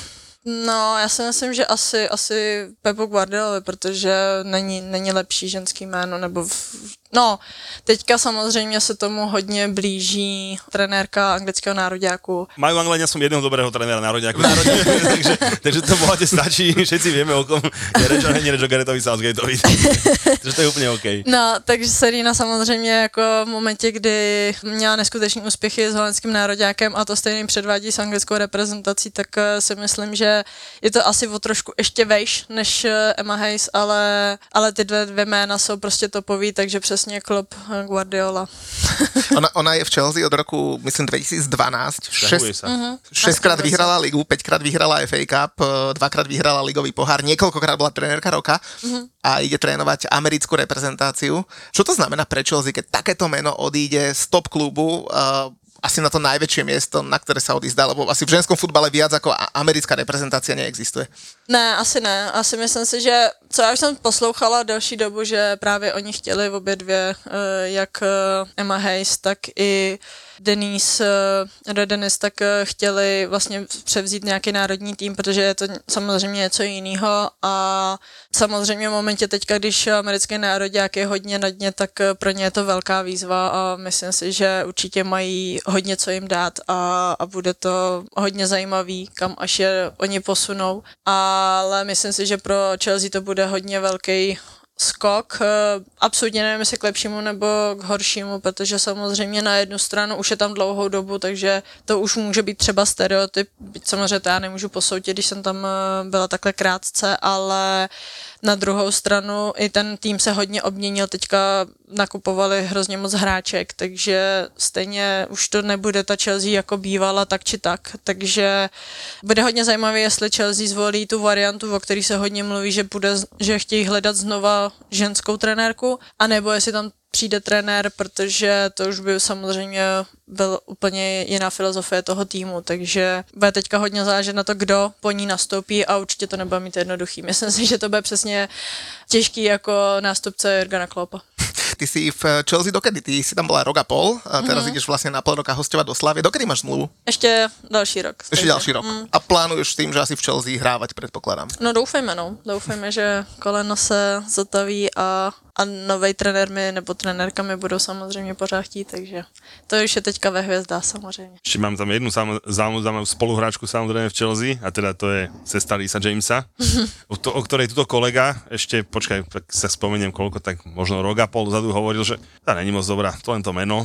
[SPEAKER 2] No, já si myslím, že asi, asi Pepo Guardiola, protože není, není lepší ženský jméno, nebo v, no, teďka samozřejmě se tomu hodně blíží trenérka anglického nároďáku.
[SPEAKER 3] Majú Anglenia som jedného dobrého trénera národňáku. takže, takže to bohate stačí, všetci vieme o kom je reč, ale nie reč o Southgateovi. takže to je úplne OK.
[SPEAKER 2] No, takže Serena samozřejmě jako v momentě, kdy měla neskuteční úspěchy s holandským nároďákem a to stejný předvádí s anglickou reprezentací, tak eh, si myslím, že je to asi o trošku ještě vejš než eh, Emma Hayes, ale, ale ty dvě, dvě jména jsou prostě topový, takže přesně Klopp eh, Guardiola.
[SPEAKER 1] Ona, ona je v Chelsea od roku, myslím, 2012.
[SPEAKER 3] Sťahuje
[SPEAKER 1] Šest,
[SPEAKER 3] sa.
[SPEAKER 1] šestkrát vyhrala ligu, päťkrát vyhrala FA Cup, eh, dvakrát vyhrala ligový pohár, niekoľkokrát bola trénerka roka a ide trénovať americkú reprezentáciu. Čo to znamená pre Chelsea, keď takéto meno odíde z top klubu, uh, asi na to najväčšie miesto, na ktoré sa odísť dá, lebo asi v ženskom futbale viac ako americká reprezentácia neexistuje.
[SPEAKER 2] Ne, asi ne. Asi myslím si, že co já už jsem poslouchala delší dobu, že právě oni chtěli obě dvě, eh, jak eh, Emma Hayes, tak i Denise eh, Redenis, tak eh, chtěli vlastně převzít nějaký národní tým, protože je to samozřejmě něco jiného a samozřejmě v momentě teďka, když americký národák je hodně na dně, tak eh, pro ně je to velká výzva a myslím si, že určitě mají hodně co jim dát a, a bude to hodně zajímavý, kam až je oni posunou. Ale myslím si, že pro Chelsea to bude hodně velký skok. Eh, Absolutně nevím, jestli k lepšímu nebo k horšímu, protože samozřejmě na jednu stranu už je tam dlouhou dobu, takže to už může být třeba stereotyp, samozřejmě to já nemůžu posoudit, když jsem tam eh, byla takhle krátce, ale na druhou stranu i ten tým se hodně obměnil, teďka nakupovali hrozně moc hráček, takže stejně už to nebude ta Chelsea jako bývala tak či tak, takže bude hodně zajímavé, jestli Chelsea zvolí tu variantu, o který se hodně mluví, že, bude, že chtějí hledat znova ženskou trenérku, anebo jestli tam přijde trenér, protože to už by samozřejmě byl úplně jiná filozofie toho týmu, takže bude teďka hodně záležet na to, kdo po ní nastoupí a určitě to nebude mít jednoduchý. Myslím si, že to bude přesně těžký jako nástupce Jurgena Kloppa.
[SPEAKER 1] Ty si v Chelsea dokedy? Ty si tam bola rok a pol a teraz mm-hmm. ideš vlastne na pol roka hostovať do Slavy. Dokedy máš zmluvu?
[SPEAKER 2] Ještě další rok.
[SPEAKER 1] Ešte
[SPEAKER 2] stejně.
[SPEAKER 1] ďalší rok. Mm. A plánuješ s tým, že asi v Chelsea hrávať, predpokladám.
[SPEAKER 2] No doufejme, no. Doufejme, že koleno se zotaví a, a nový trenér mi nebo trenérka mi budou samozřejmě pořád chtít, takže to už je teďka ve hvězdách samozřejmě.
[SPEAKER 3] Ešte mám tam jednu zaujímavú spoluhráčku samozrejme v Chelsea a teda to je sestra Lisa Jamesa, o, to, o ktorej tuto kolega ešte, počkaj, tak sa spomeniem koľko, tak možno rok a pol dozadu hovoril, že tá není moc dobrá, to len to meno.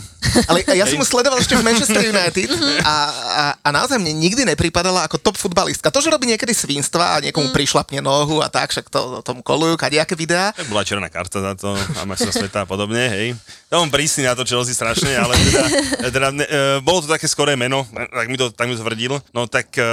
[SPEAKER 1] Ale ja som mu sledoval ešte v Manchester United a, a, a naozaj mne nikdy nepripadala ako top futbalistka. To, že robí niekedy svinstva a niekomu prišlapne nohu a tak, však to, to tomu kolujú kadejaké videá.
[SPEAKER 3] Tak bola černá karta za to a majstra sveta a podobne, hej. Ja mám prísny na to Chelsea strašne, ale teda, teda ne, e, bolo to také skoré meno, tak mi to, tak mi to tvrdil. No tak e,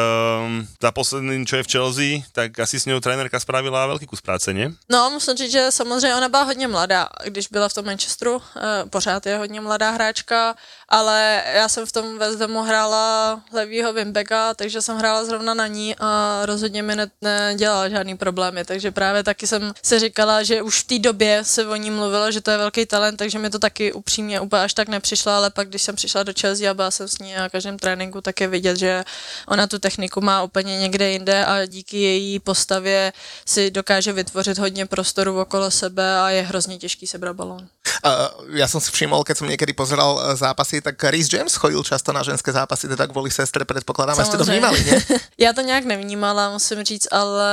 [SPEAKER 3] za posledný, čo je v Chelsea, tak asi s ňou trénerka spravila veľký kus práce, nie?
[SPEAKER 2] No, musím říct, že samozřejmě ona byla hodně mladá, když byla v tom Manchesteru, eh, pořád je hodně mladá hráčka, ale já jsem v tom West Hamu hrála levýho Wimbega, takže jsem hrála zrovna na ní a rozhodně mi ne- nedělala žádný problémy, takže právě taky jsem si říkala, že už v té době se o ní mluvilo, že to je velký talent, takže mi to taky upřímně úplně až tak nepřišlo, ale pak když jsem přišla do Chelsea a byla jsem s ní na každém tréninku, tak je vidět, že ona tu techniku má úplně někde jinde a díky její postavě si dokáže vytvořit hodně prostoru okolo sebe a je hrozně těžký sebrat balón.
[SPEAKER 1] Uh, ja som si všimol, keď som niekedy pozeral uh, zápasy, tak Rhys James chodil často na ženské zápasy, teda kvôli sestre, predpokladám, a ste to vnímali, nie?
[SPEAKER 2] Já to nějak nevnímala, musím říct, ale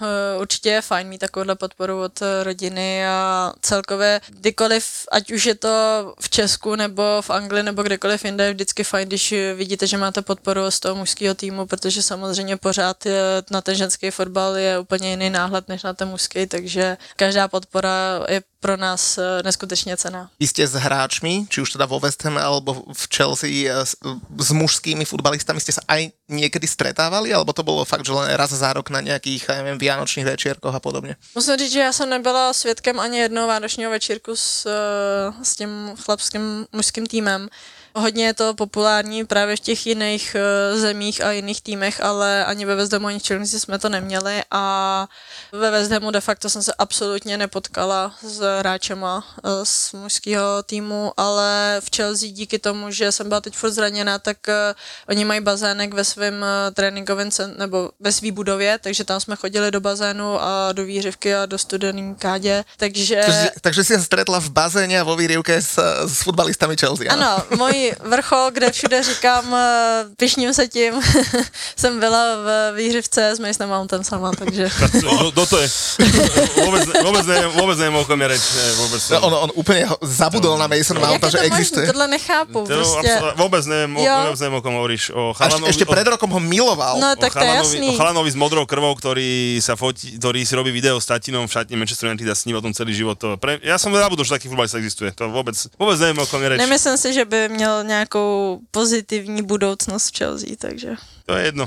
[SPEAKER 2] uh, určitě je fajn mít takovouhle podporu od uh, rodiny a celkově kdykoliv, ať už je to v Česku nebo v Anglii nebo kdekoliv jinde, je vždycky fajn, když vidíte, že máte podporu z toho mužského týmu, protože samozřejmě pořád na ten ženský fotbal je úplně jiný náhled než na ten mužský, takže každá podpora je pro nás neskutečně cená.
[SPEAKER 1] Vy ste s hráčmi, či už teda vo West Ham alebo v Chelsea uh, s, s mužskými futbalistami ste sa aj niekedy stretávali, alebo to bolo fakt, že len raz za rok na nejakých, ja neviem, vianočných večierkoch a podobne?
[SPEAKER 2] Musím říct, že já jsem nebyla svědkem ani jednoho vánočního večírku s, eh, s tím chlapským mužským týmem. Hodně je to populární právě v těch jiných eh, zemích a jiných týmech, ale ani ve Hamu, ani v Chelsea jsme to neměli a ve Hamu de facto jsem se absolutně nepotkala s hráčema eh, z mužského týmu, ale v Chelsea díky tomu, že jsem byla teď furt zraněná, tak eh, oni mají bazének ve svém tréninkovém cen- nebo ve své budově, takže tam jsme chodili do bazénu a do výřivky a do studený kádě, takže...
[SPEAKER 1] Takže, takže si sa stretla v bazéne a vo výrivke s, s futbalistami Chelsea, áno?
[SPEAKER 2] Ano, můj vrchol, kde všude říkám, eh, pišním se tím, jsem byla v výřivce s Masonem Mountem sama, takže...
[SPEAKER 3] Do, do to je. Vôbec, ne- vôbec, neviem, vôbec neviem, o kom je reč. Ne, vôbec
[SPEAKER 1] No, on, on úplne zabudol na Mason
[SPEAKER 2] Jak
[SPEAKER 1] Mounta,
[SPEAKER 2] je
[SPEAKER 1] že
[SPEAKER 2] to
[SPEAKER 1] existuje.
[SPEAKER 2] Tohle nechápu,
[SPEAKER 3] To,
[SPEAKER 2] prostě.
[SPEAKER 3] absol- vôbec neviem, o, vôbec neviem, o kom hovoríš. O
[SPEAKER 1] Až,
[SPEAKER 3] chalanovi,
[SPEAKER 1] ešte
[SPEAKER 3] o-
[SPEAKER 1] pred rokom ho miloval.
[SPEAKER 2] No tak to je jasný.
[SPEAKER 3] o chalanovi s modrou krvou, ktorý, sa fotí, ktorý si robí video s tatinom v šatni Manchester United a sní o tom celý život. To pre, ja som zabudol, že taký futbalista existuje. To vôbec, vôbec neviem, o kom je reč.
[SPEAKER 2] Nemyslím si, že by měl nějakou pozitivní budoucnost v Chelsea, takže...
[SPEAKER 3] To je jedno.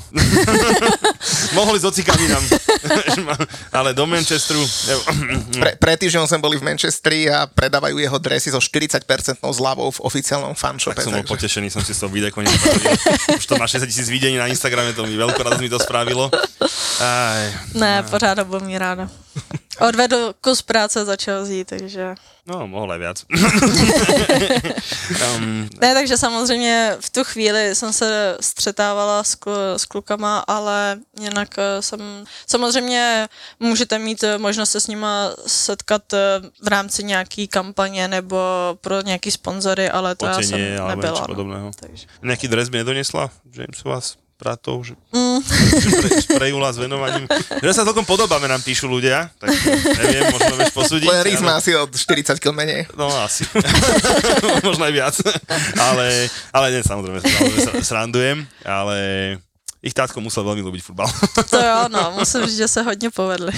[SPEAKER 3] Mohli s ocikami nám. Ale do Manchesteru...
[SPEAKER 1] Pre, pred týždňom sme boli v Manchesteri a predávajú jeho dresy so 40% zľavou v oficiálnom fanshope.
[SPEAKER 3] Tak som bol
[SPEAKER 1] takže-
[SPEAKER 3] potešený, som si z toho videa konečne spravil. Už to má 60 tisíc videní na Instagrame, to mi veľkú radosť mi to spravilo. Aj,
[SPEAKER 2] Ne, pořád ho budu mít ráda. Odvedl kus práce za Chelsea, takže...
[SPEAKER 3] no, mohol aj viac. um,
[SPEAKER 2] Ne, takže samozřejmě v tu chvíli jsem se střetávala s, s klukama, ale jinak eh, jsem... Samozřejmě můžete mít eh, možnost se s nima setkat eh, v rámci nějaký kampaně nebo pro nějaký sponzory, ale to já jsem nebyla. no. Takže.
[SPEAKER 3] Nejaký dres by nedoniesla James vás bratov, že
[SPEAKER 2] Mm.
[SPEAKER 3] spre, sprejula s venovaním. Že sa celkom podobáme, nám píšu ľudia, tak neviem, možno vieš posúdiť.
[SPEAKER 1] Len Riz má asi od 40 km menej.
[SPEAKER 3] No asi. Možno aj viac. ale, ale nie, samozrejme, samozrejme sa srandujem, ale ich tátko musel veľmi ľúbiť futbal.
[SPEAKER 2] To jo, no, musím říct, že se hodně povedli.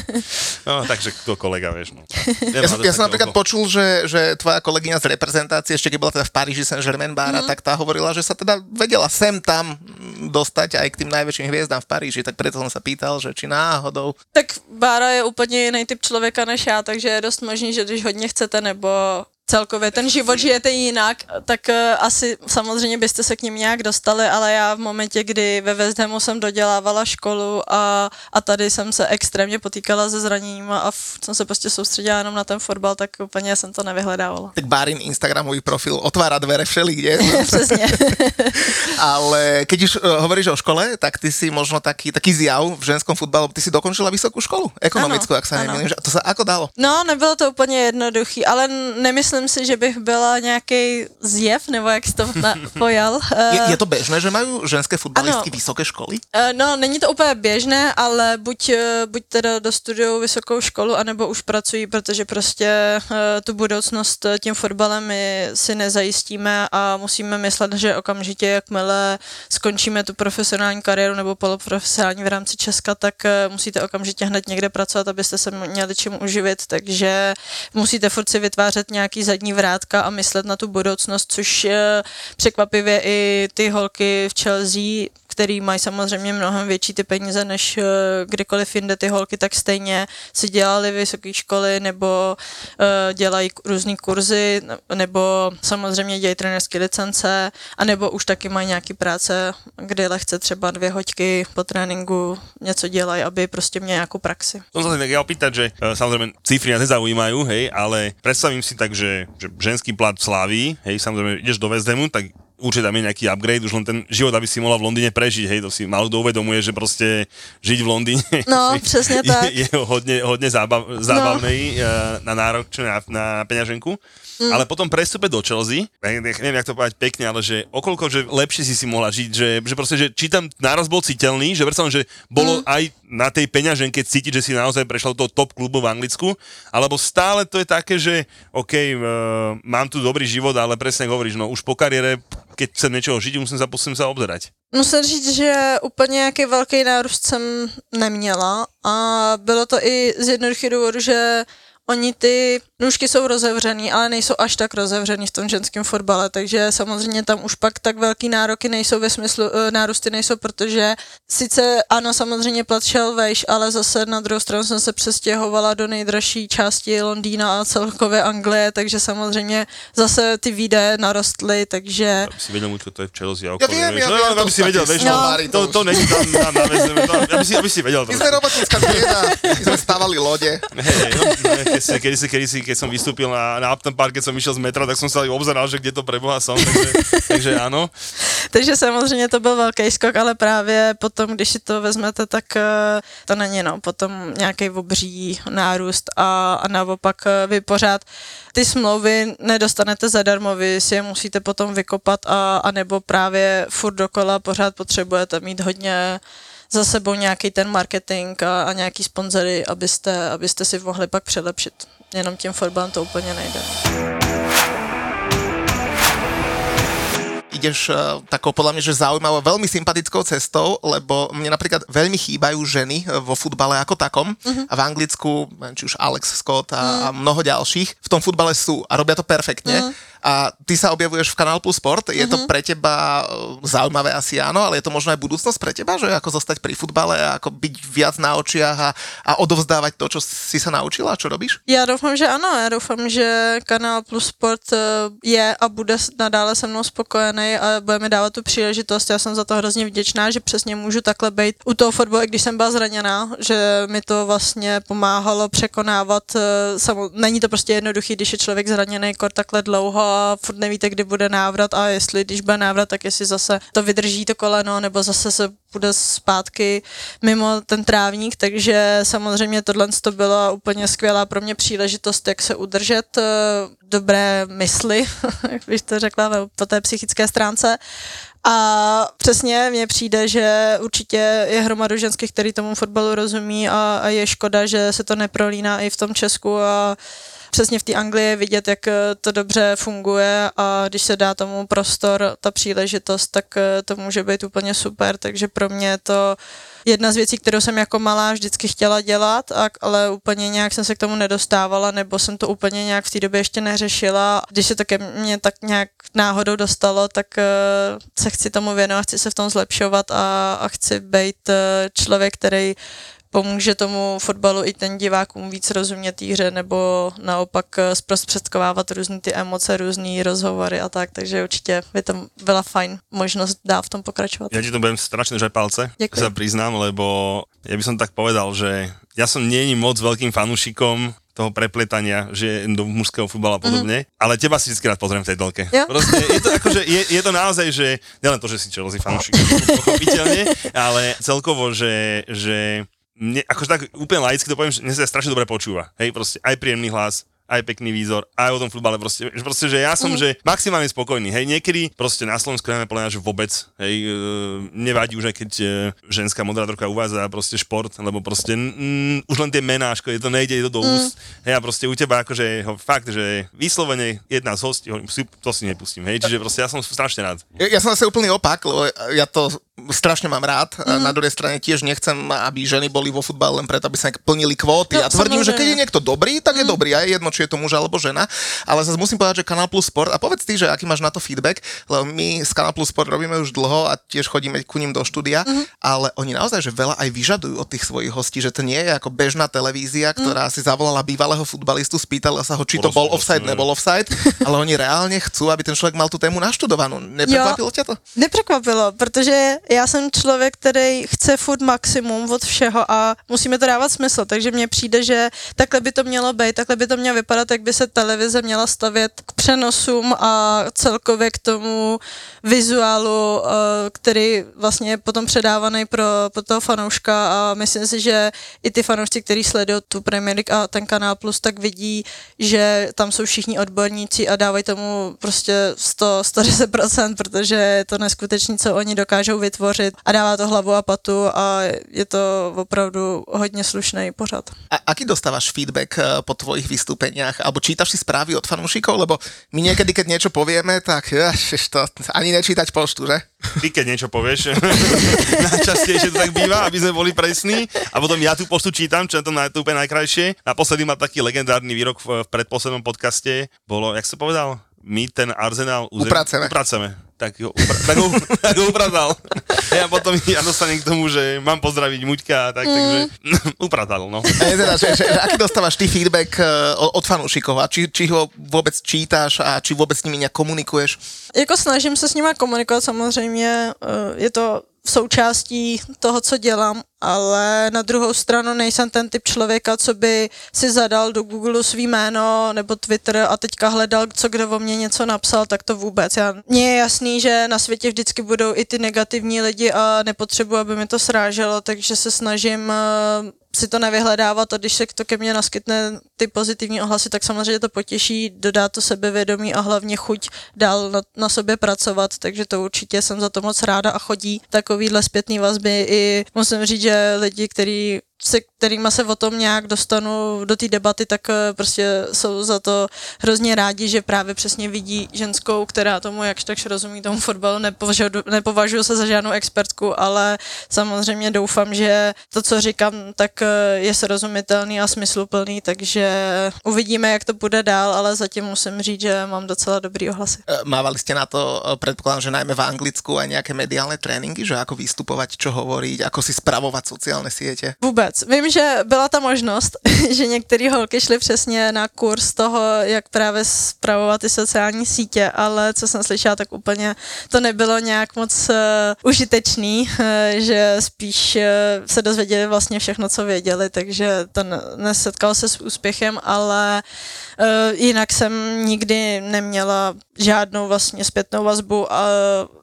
[SPEAKER 3] no, takže kto kolega, vieš. No.
[SPEAKER 1] Ja som, ja som napríklad počul, že, že tvoja kolegyňa z reprezentácie, ešte keď bola teda v Paríži Saint-Germain bára, mm. tak tá hovorila, že sa teda vedela sem tam dostať aj k tým najväčším hviezdám v Paríži, tak preto som sa pýtal, že či náhodou.
[SPEAKER 2] Tak Bára je úplně jiný typ člověka než já, takže je dost možný, že když hodně chcete nebo celkově ten život žijete jinak, tak eh, asi samozřejmě byste se k ním nějak dostali, ale já v momentě, kdy ve West Hamu jsem dodělávala školu a, a tady jsem se extrémně potýkala se zraněním a f, jsem se prostě soustředila jenom na ten fotbal, tak úplně jsem to nevyhledávala.
[SPEAKER 1] Tak Barin Instagramový profil otvára dvere všelikde.
[SPEAKER 2] Přesně.
[SPEAKER 1] Ale keď už uh, hovoríš o škole, tak ty si možno taký, taký zjav v ženskom futbalu, ty si dokončila vysokú školu, ekonomickú,
[SPEAKER 2] Ano,
[SPEAKER 1] ak sa nemýlim. To sa ako dalo?
[SPEAKER 2] No, nebylo to úplně jednoduchý, ale nemyslím si, že bych byla nějaký zjev, nebo jak jsi to na, pojal.
[SPEAKER 1] Je,
[SPEAKER 2] Eh,
[SPEAKER 1] je to bežné, že majú ženské futbalistky
[SPEAKER 2] Ano.
[SPEAKER 1] vysoké školy?
[SPEAKER 2] Eh, No, není to úplně běžné, ale buď, eh, buď teda dostudují vysokou školu, anebo už pracují, protože prostě eh, tu budoucnost tím fotbalem my si nezajistíme a musíme myslet, že okamžitě, jakmile skončíme tu profesionální kariéru nebo poloprofesionální v rámci Česka, tak eh, musíte okamžitě hned někde pracovat, abyste se měli čím uživit, takže musíte furt si vytvářet nějaký zadní vrátka a myslet na tu budoucnost, což eh, překvapivě i ty holky v Chelsea který mají samozřejmě mnohem větší ty peníze než eh, kdekoliv jinde ty holky, tak stejně si dělali vysoké školy nebo uh, dělají různé kurzy, ne- nebo samozřejmě dělají trenerské licence, anebo už taky mají nějaký práce, kde lehce třeba dvě hoďky po tréninku něco dělají, aby prostě měli nějakou praxi.
[SPEAKER 3] Som sa ja opýtať, že e, samozrejme cifry nás nezaujímajú, hej, ale predstavím si tak, že, že ženský plat v Slávii, hej, samozrejme ideš do Hamu, tak určite tam je nejaký upgrade, už len ten život, aby si mohla v Londýne prežiť, hej, to si málo kto uvedomuje, že proste žiť v Londýne
[SPEAKER 2] No, přesně tak.
[SPEAKER 3] je, je hodne, hodne zábav, zábavný no. na nárok, čo na, na peňaženku. Mm. Ale potom prestupe do Chelsea, ne- ne- neviem, jak to povedať pekne, ale že okolko, že lepšie si si mohla žiť, že, že proste, že či tam náraz bol citeľný, že predstavím, že bolo mm. aj na tej peňaženke cítiť, že si naozaj prešla do toho top klubu v Anglicku, alebo stále to je také, že OK, uh, mám tu dobrý život, ale presne hovoríš, no už po kariére, keď chcem niečoho žiť, musím sa, musím sa obzerať.
[SPEAKER 2] Musím říct, že úplně nějaký velký nárůst jsem neměla a bylo to i z jednoduchého důvodu, že oni ty nůžky jsou rozevřený, ale nejsou až tak rozevřený v tom ženském fotbale, takže samozřejmě tam už pak tak velký nároky nejsou ve smyslu, eh, nárůsty nejsou, protože sice ano, samozřejmě plat šel vejš, ale zase na druhou stranu jsem se přestěhovala do nejdražší části Londýna a celkově Anglie, takže samozřejmě zase ty výdaje narostly, takže
[SPEAKER 3] Aby si vedel, Muťko, to je v Chelsea a
[SPEAKER 1] Ja viem, ja
[SPEAKER 3] no,
[SPEAKER 1] viem, to
[SPEAKER 3] aby si vedel, vieš, no,
[SPEAKER 1] to
[SPEAKER 3] to, není tam na, na aby, si, aby si vedel.
[SPEAKER 1] My sme robotnícka trieda, my sme stávali lode.
[SPEAKER 3] Hej, no, no, keď, si, keď, si, keď, si, keď som vystúpil na, na Upton Park, keď som išiel z metra, tak som sa obzeral, že kde to preboha som, takže, takže áno.
[SPEAKER 2] Takže samozřejmě to byl velký skok, ale právě potom, když si to vezmete, tak eh, to není no, potom nějaký obří nárůst a, a naopak eh, vy pořád ty smlouvy nedostanete zadarmo, vy si je musíte potom vykopat a, a nebo právě furt dokola pořád potřebujete mít hodně za sebou nějaký ten marketing a, a nějaký sponzory, abyste, abyste si mohli pak přelepšit. Jenom tím fotbalem to úplně nejde.
[SPEAKER 1] ideš uh, takou podľa mňa, že zaujímavou, veľmi sympatickou cestou, lebo mne napríklad veľmi chýbajú ženy eh, vo futbale ako takom uh-huh. a v Anglicku, či už Alex Scott a, uh-huh. a mnoho ďalších, v tom futbale sú a robia to perfektne. Uh-huh. A ty sa objavuješ v Kanál Plus Sport, je to pre teba eh, zaujímavé asi áno, ale je to možno aj budúcnosť pre teba, že ako zostať pri futbale a ako byť viac na očiach a, a odovzdávať to, čo si sa naučila, čo robíš?
[SPEAKER 2] Já doufám, že ano. Já doufám, že kanál Plus Sport eh, je a bude nadále se mnou spokojený a budeme dávat tu příležitost. Já jsem za to hrozně vděčná, že přesně můžu takhle být u toho fotbalu, i když jsem byla zraněná, že mi to vlastně pomáhalo překonávat. eh, Samo, není to prostě jednoduchý, když je člověk zraněný kor takhle dlouho a furt nevíte, kdy bude návrat a jestli, když bude návrat, tak jestli zase to vydrží to koleno, nebo zase se bude zpátky mimo ten trávník, takže samozřejmě tohle to byla úplně skvělá pro mě příležitost, jak se udržet eh, dobré mysli, jak bych to řekla, po té psychické stránce. A přesně mně přijde, že určitě je hromadu ženských, který tomu fotbalu rozumí a, a je škoda, že se to neprolíná i v tom Česku a přesně v té Anglii vidět, jak eh, to dobře funguje a když se dá tomu prostor, ta příležitost, tak eh, to může být úplně super, takže pro mě je to jedna z věcí, kterou jsem jako malá vždycky chtěla dělat, ale úplně nějak jsem se k tomu nedostávala, nebo jsem to úplně nějak v té době ještě neřešila. Když se to ke mně tak nějak náhodou dostalo, tak uh, se chci tomu věnovat, chci se v tom zlepšovat a, a chci být člověk, který pomůže tomu fotbalu i ten divákům víc rozumět té hře, nebo naopak eh, zprostředkovávat různé ty emoce, různé rozhovory a tak, takže určitě by to byla fajn možnost dá v tom pokračovat.
[SPEAKER 3] Ja ti to budem strašne žať palce,
[SPEAKER 2] Ďakujem.
[SPEAKER 3] sa priznám, lebo ja by som tak povedal, že ja som není moc veľkým fanúšikom toho prepletania, že do mužského futbala a podobne, mm-hmm. ale teba si vždy rád pozriem v tej telke.
[SPEAKER 2] Jo.
[SPEAKER 3] Proste je to, akože, je, je to naozaj, že nielen to, že si Chelsea fanúšik, pochopiteľne, ale celkovo, že, že mne, akože tak úplne laicky to poviem, že mne sa strašne dobre počúva. Hej, proste aj príjemný hlas, aj pekný výzor, aj o tom futbale proste, že proste, že ja som, mm. že maximálne spokojný, hej, niekedy proste na Slovensku nemáme podľa mňa, že vôbec, hej, e, nevadí už aj keď e, ženská moderátorka uvádza proste šport, lebo proste mm, už len tie menáško, je to nejde to do úst, hej, a proste u teba akože ho, fakt, že vyslovene jedna z hostí, to si nepustím, hej, čiže proste ja som strašne rád.
[SPEAKER 1] Ja, ja som zase úplný opak, lebo ja to strašne mám rád. Mm. Na druhej strane tiež nechcem, aby ženy boli vo futbale len preto, aby sa plnili kvóty.
[SPEAKER 2] No,
[SPEAKER 1] a tvrdím, že keď je niekto dobrý, tak je dobrý. A je jedno, či je to muž alebo žena. Ale zase musím povedať, že Kanal Plus Sport, a povedz ty, že aký máš na to feedback, lebo my z Kanal Plus Sport robíme už dlho a tiež chodíme ku ním do štúdia,
[SPEAKER 2] Mhm.
[SPEAKER 1] ale oni naozaj, že veľa aj vyžadujú od tých svojich hostí, že to nie je ako bežná televízia, ktorá si zavolala bývalého futbalistu, spýtala sa ho, či to bol offside, nebol offside, ale oni reálne chcú, aby ten človek mal tú tému naštudovanú. Neprekvapilo ťa to?
[SPEAKER 2] Nepřekvapilo, protože já jsem člověk, který chce furt maximum od všeho a musíme to dávat smysl, takže mně přijde, že takhle by to mělo být, takhle by to mělo vypadat, jak by se televize měla stavět k přenosům a celkově k tomu vizuálu, eh, který vlastně je potom předávaný pro, pro toho fanouška. A myslím si, že i ty fanoušci, kteří sledují tu Premier League a ten kanál Plus, tak vidí, že tam jsou všichni odborníci a dávají tomu prostě 100, 110%, protože je to neskutečný, co oni dokážou vytvořit a dává to hlavu a patu a je to opravdu hodně slušný pořad.
[SPEAKER 1] A aký dostávaš feedback eh, po tvojich vystúpeniach? Alebo čítaš si správy od fanúšikov? Lebo my niekedy, keď niečo povieme, tak ježiš, to ani nečítať poštu, že?
[SPEAKER 3] Ty keď niečo povieš, najčastejšie to tak býva, aby sme boli presní, a potom ja tú poštu čítam, čo je to, na, to úplne najkrajšie. Naposledy mal taký legendárny výrok v, v predposlednom podcaste, bolo, jak sa povedal, my ten arzenál uzem-
[SPEAKER 1] Upraceme.
[SPEAKER 3] upraceme. Tak ho, upra- tak ho, tak ho upratal. Ja potom ja dostanem k tomu, že mám pozdraviť Muťka, tak, takže upratal, no.
[SPEAKER 1] A je teda, že, že, že aký dostávaš ty feedback eh, od, fanúšikov a či, či ho vôbec čítaš a či vôbec s nimi nejak komunikuješ?
[SPEAKER 2] Jako snažím se s nima komunikovat samozřejmě, eh, je to v součástí toho, co dělám, ale na druhou stranu nejsem ten typ člověka, co by si zadal do Google svý jméno nebo Twitter a teďka hledal, co kdo o mě něco napsal, tak to vůbec. Já, mně je jasný, že na světě vždycky budou i ty negativní lidi a nepotřebuji, aby mi to sráželo, takže se snažím eh, si to nevyhledávat a když se to ke mně naskytne ty pozitivní ohlasy, tak samozřejmě to potěší, dodá to sebevědomí a hlavně chuť dál na, na sobě pracovat, takže to určitě jsem za to moc ráda a chodí takovýhle zpětný vazby i musím říct, že lidi, který se kterýma se o tom nějak dostanu do té debaty, tak eh, prostě jsou za to hrozně rádi, že právě přesně vidí ženskou, která tomu jakž takž rozumí tomu fotbalu, nepovažuji, nepovažuji se za žádnou expertku, ale samozřejmě doufám, že to, co říkám, tak eh, je srozumitelný a smysluplný, takže uvidíme, jak to bude dál, ale zatím musím říct, že mám docela dobrý ohlasy.
[SPEAKER 1] Eh, Mávali ste na to, predpokladám, že najmä v Anglicku aj nejaké mediálne tréningy, že ako vystupovať, čo hovoriť, ako si spravovať sociálne siete?
[SPEAKER 2] Vůbec. Vím, že byla ta možnost, že některé holky šly přesně na kurz toho, jak právě spravovat ty sociální sítě, ale co jsem slyšela, tak úplně to nebylo nějak moc uh, užitečný, uh, že spíš uh, se dozvěděli vlastně všechno, co věděli, takže to ne- nesetkalo se s úspěchem, ale uh, jinak jsem nikdy neměla žádnou vlastně zpětnou vazbu, uh,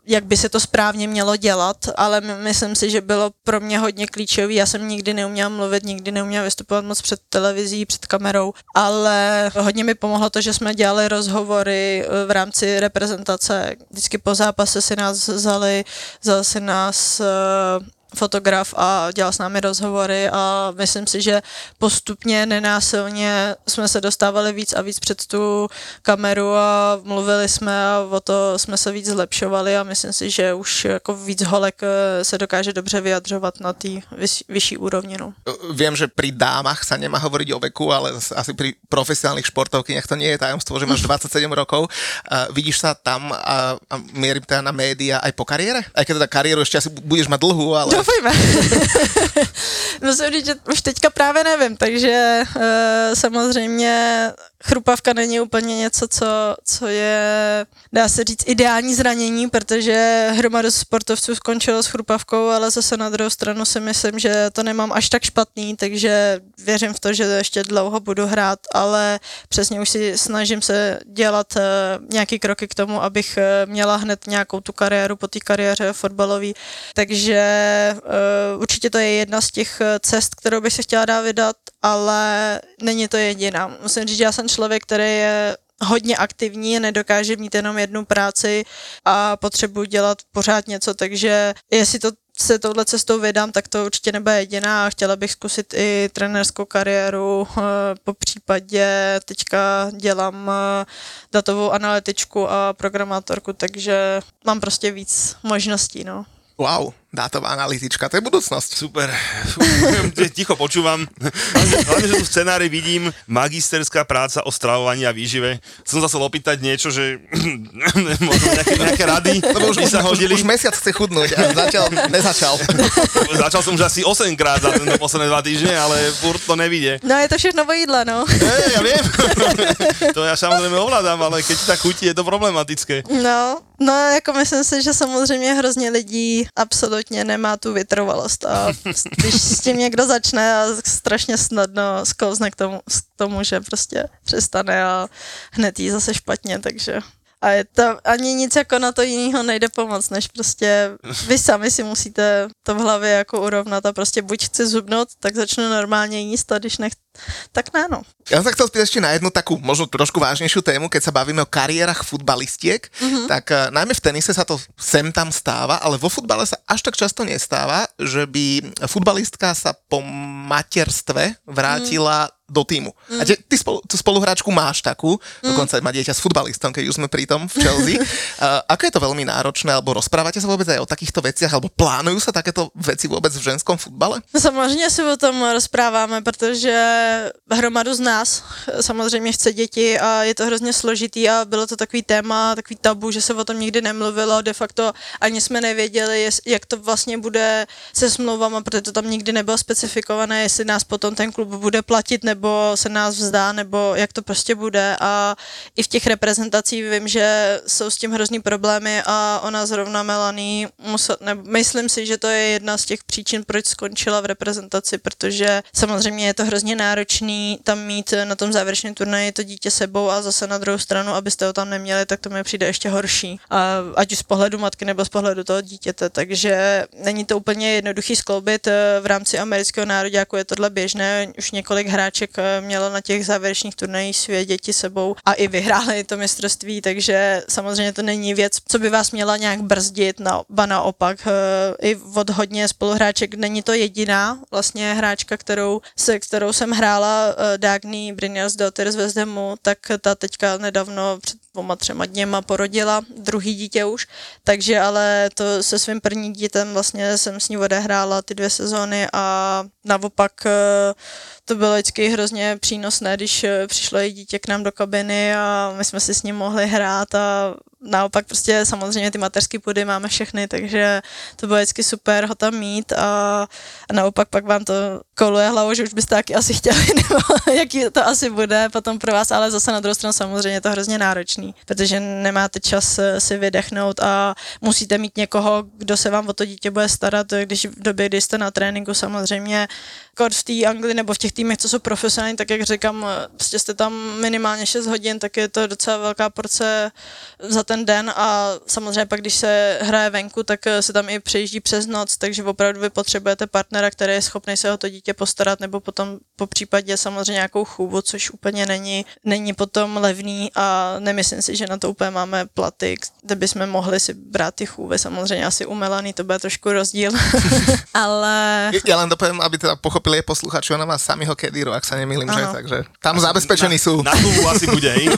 [SPEAKER 2] jak by se to správně mělo dělat, ale my- myslím si, že bylo pro mě hodně klíčový. Já jsem nikdy neuměla mluvit, nikdy neuměla vystupovat moc před televizí, před kamerou, ale hodně mi pomohlo to, že jsme dělali rozhovory eh, v rámci reprezentace. Vždycky po zápase si nás vzali, vzal si nás eh, fotograf a dělal s námi rozhovory a myslím si, že postupně nenásilně jsme se dostávali víc a víc před tu kameru a mluvili jsme a o to jsme se víc zlepšovali a myslím si, že už jako víc holek eh, se dokáže dobře vyjadřovat na té vyš, vyšší úrovni. No.
[SPEAKER 1] Eh, Viem, že pri dámach sa nemá hovoriť o veku, ale asi pri profesionálnych športovkyniach to nie je tajomstvo, že máš 27 rokov. Uh, vidíš sa tam a, a mierim teda na média aj po kariére? Aj keď teda kariéru ešte asi budeš mať dlhú, ale
[SPEAKER 2] Doufejme. Musím říct, že už teďka právě nevím, takže uh, samozřejmě chrupavka není úplně něco, co, co je, dá se říct, ideální zranění, protože hromadu sportovců skončilo s chrupavkou, ale zase na druhou stranu si myslím, že to nemám až tak špatný, takže věřím v to, že ještě dlouho budu hrát, ale přesně už si snažím se dělat uh, nějaký kroky k tomu, abych uh, měla hned nějakou tu kariéru po té kariéře fotbalové. Takže uh, určitě to je jedna z těch cest, kterou bych se chtěla dát vydat, ale není to jediná. Musím říct, že já jsem člověk, který je hodně aktivní, nedokáže mít jenom jednu práci a potřebuji dělat pořád něco, takže jestli to se touhle cestou vydám, tak to určitě nebude jediná a chtěla bych zkusit i trenérskou kariéru, eh, po případě teďka dělám eh, datovou analytičku a programátorku, takže mám prostě víc možností, no.
[SPEAKER 1] Wow, dátová analytička, to je budúcnosť.
[SPEAKER 3] Super, ticho počúvam. Hlavne, že tu v scenári vidím magisterská práca o stravovaní a výžive. Som sa opýtať niečo, že možno nejaké, nejaké rady
[SPEAKER 1] Lebo už,
[SPEAKER 3] sa
[SPEAKER 1] už,
[SPEAKER 3] hodili.
[SPEAKER 1] už mesiac chce chudnúť a zatiaľ nezačal.
[SPEAKER 3] Začal som už asi 8 krát za tento posledné dva týždne, ale furt to nevidie.
[SPEAKER 2] No je to všechno o jídle, no.
[SPEAKER 3] Hey, ja viem. to ja samozrejme ovládám, ale keď ti tak chutí, je to problematické.
[SPEAKER 2] No, no jako myslím si, že samozřejmě hrozně lidí absolutně nemá tu vytrvalost a když s tím někdo začne a strašně snadno sklouzne k tomu, k tomu, že prostě přestane a hned jí zase špatně, takže a je to, ani nic jako na to jiného nejde pomoct, než prostě vy sami si musíte to v hlavě jako urovnat a prostě buď chci zubnout, tak začnu normálně jíst a když nech, tak ne, no.
[SPEAKER 1] Ja som sa chcel spýtať ešte na jednu takú, možno trošku vážnejšiu tému, keď sa bavíme o kariérach futbalistiek, mm-hmm. tak uh, najmä v tenise sa to sem tam stáva, ale vo futbale sa až tak často nestáva, že by futbalistka sa po materstve vrátila mm do týmu. Mm. A te, ty spolu, tú spoluhráčku máš takú, mm. dokonca má dieťa s futbalistom, keď už sme pri tom v Chelsea. uh, ako je to veľmi náročné, alebo rozprávate sa vôbec aj o takýchto veciach, alebo plánujú sa takéto veci vôbec v ženskom futbale?
[SPEAKER 2] Samozřejmě si o tom rozpráváme, protože hromadu z nás samozřejmě chce děti a je to hrozně složitý a bylo to takový téma, takový tabu, že se o tom nikdy nemluvilo, de facto ani jsme nevěděli, jak to vlastně bude se smlouvama, protože to tam nikdy nebylo specifikované, jestli nás potom ten klub bude platit nebo se nás vzdá, nebo jak to prostě bude a i v těch reprezentacích vím, že jsou s tím hrozný problémy a ona zrovna Melanie, myslím si, že to je jedna z těch příčin, proč skončila v reprezentaci, protože samozřejmě je to hrozně náročný tam mít na tom závěrečném turnaji to dítě sebou a zase na druhou stranu, abyste ho tam neměli, tak to mi přijde ještě horší. A ať už z pohledu matky nebo z pohledu toho dítěte, takže není to úplně jednoduchý skloubit v rámci amerického národě, jako je tohle běžné. Už několik hráček mělo na těch závěrečných turnajích své děti sebou a i vyhráli to mistrovství, takže samozřejmě to není věc, co by vás měla nějak brzdit, no, ba naopak. I od hodně spoluhráček není to jediná vlastně hráčka, kterou, se kterou jsem hrála, Dagny Brynjars Daughter z Hamu, tak ta teďka nedávno před dvoma, třema dněma porodila druhý dítě už, takže ale to se svým prvním dítem vlastně jsem s ní odehrála ty dvě sezóny a naopak to bylo vždycky hrozně přínosné, když přišlo její dítě k nám do kabiny a my jsme si s ním mohli hrát a naopak prostě samozřejmě ty mateřské půdy máme všechny, takže to bylo vždycky super ho tam mít a, a naopak pak vám to koluje hlavou, že už byste taky asi chtěli, nebo jaký to asi bude potom pro vás, ale zase na druhou stranu samozřejmě je to hrozně náročný, protože nemáte čas si vydechnout a musíte mít někoho, kdo se vám o to dítě bude starat, když v době, kdy jste na tréninku samozřejmě, kod v té Anglii nebo v těch týmech, co jsou profesionální, tak jak říkám, prostě jste tam minimálně 6 hodin, tak je to docela velká porce za ten den. A samozřejmě pak, když se hraje venku, tak se tam i přejíždí přes noc, takže opravdu vy potřebujete partnera, který je schopný se o to dítě postarat, nebo potom po případě samozřejmě nějakou chůvu, což úplně není, není potom levný. A nemyslím si, že na to úplně máme platy, kde bychom mohli si brát ty chůvy, samozřejmě asi umelaný, to bude trošku rozdíl, ale...
[SPEAKER 1] Ja len dopoviem, aby teda pochopili posluchači, ona má samého Kediro, ak sa nemýlim, že? Takže tam zabezpečení
[SPEAKER 3] na,
[SPEAKER 1] sú.
[SPEAKER 3] Na klubu asi bude, hej?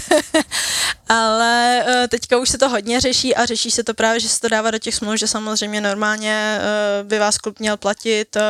[SPEAKER 2] ale uh, teďka už se to hodně řeší a řeší se to právě, že se to dává do těch smluv, že samozřejmě normálně uh, by vás klub měl platit, uh,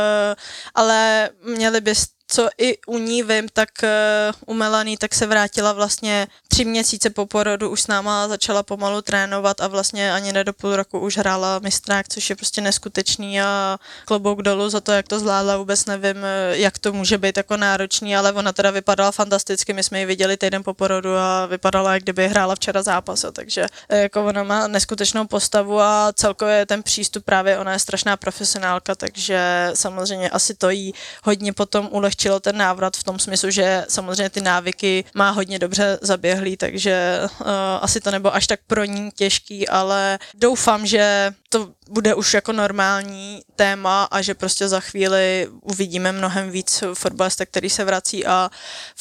[SPEAKER 2] ale měli bys, co i u ní vím, tak uh, u Melanie tak se vrátila vlastně tři měsíce po porodu, už s náma začala pomalu trénovat a vlastně ani ne do půl roku už hrála mistrák, což je prostě neskutečný a klobouk dolů za to, jak to zvládla, vůbec nevím, eh, jak to může být jako náročný, ale ona teda vypadala fantasticky, my jsme ji viděli týden po porodu a vypadala, jak kdyby hrála včera zápas, takže eh, jako ona má neskutečnou postavu a celkově ten přístup právě, ona je strašná profesionálka, takže samozřejmě asi to jí hodně potom ulehčilo ten návrat v tom smyslu, že samozřejmě ty návyky má hodně dobře zaběhlý, takže uh, asi to nebo až tak pro ní těžký, ale doufám, že to bude už jako normální téma a že prostě za chvíli uvidíme mnohem víc fotbalista, který se vrací a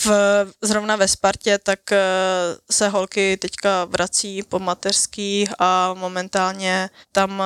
[SPEAKER 2] v, zrovna ve Spartě tak uh, se holky teďka vrací po mateřský a momentálně tam uh,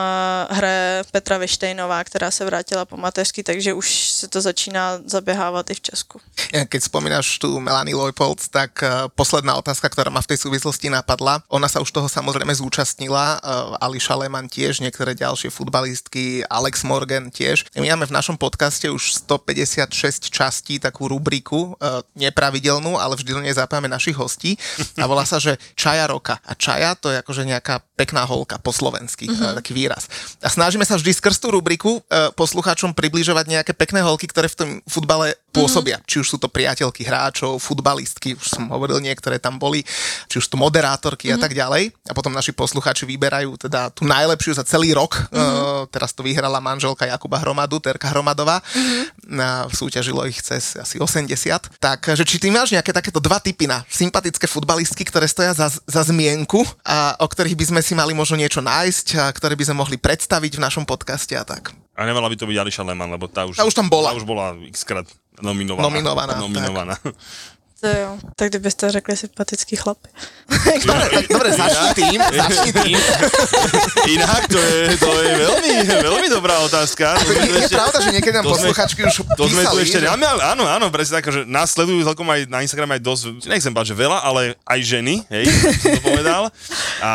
[SPEAKER 2] hraje Petra Vištejnová, která se vrátila po mateřský, takže už se to začíná zaběhávat i v Česku.
[SPEAKER 1] Keď spomínaš tu Melanie Leupold, tak posledná otázka, ktorá ma v tej súvislosti napadla. Ona sa už toho samozrejme zúčastnila, Ališa Lehmann tiež, niektoré ďalšie futbalistky, Alex Morgan tiež. My máme v našom podcaste už 156 častí takú rubriku, uh, nepravidelnú, ale vždy do nej zapájame našich hostí a volá sa, že Čaja roka. A Čaja to je akože nejaká pekná holka po slovensky, mm-hmm. taký výraz. A snažíme sa vždy skrz tú rubriku uh, poslucháčom približovať nejaké pekné holky, ktoré v tom futbale pôsobia. Mm-hmm. Či už sú to priateľky hráčov, futbalistky, už som hovoril, niektoré tam boli, či už to moderátorky mm-hmm. a tak ďalej. A potom naši poslucháči vyberajú teda tú najlepšiu za celý rok. Mm-hmm. Teraz to vyhrala manželka Jakuba Hromadu, Terka Hromadová. Mm-hmm. Súťažilo ich cez asi 80. Tak, že či ty máš nejaké takéto dva typy na sympatické futbalistky, ktoré stoja za, za zmienku a o ktorých by sme si mali možno niečo nájsť a ktoré by sme mohli predstaviť v našom podcaste a tak.
[SPEAKER 3] A nemala by to byť Ališa Lehmann, lebo tá už,
[SPEAKER 1] Tá už tam bola.
[SPEAKER 3] Tá už bola x krát nominovaná.
[SPEAKER 1] Nominovaná,
[SPEAKER 3] nominovaná.
[SPEAKER 2] To jo, tak kdybyste řekli sympatický chlap.
[SPEAKER 1] Dobre, dobre začni tým, začni tým.
[SPEAKER 3] Inak to je, to je veľmi, veľmi dobrá otázka. To tu
[SPEAKER 1] Je, je
[SPEAKER 3] ešte-
[SPEAKER 1] pravda, že niekedy nám
[SPEAKER 3] to
[SPEAKER 1] posluchačky už
[SPEAKER 3] To sme tu
[SPEAKER 1] písali,
[SPEAKER 3] ešte,
[SPEAKER 1] že-
[SPEAKER 3] áno, áno, presne tak, že nás sledujú celkom aj na Instagrame aj dosť, nechcem povedať, že veľa, ale aj ženy, hej, som to povedal. A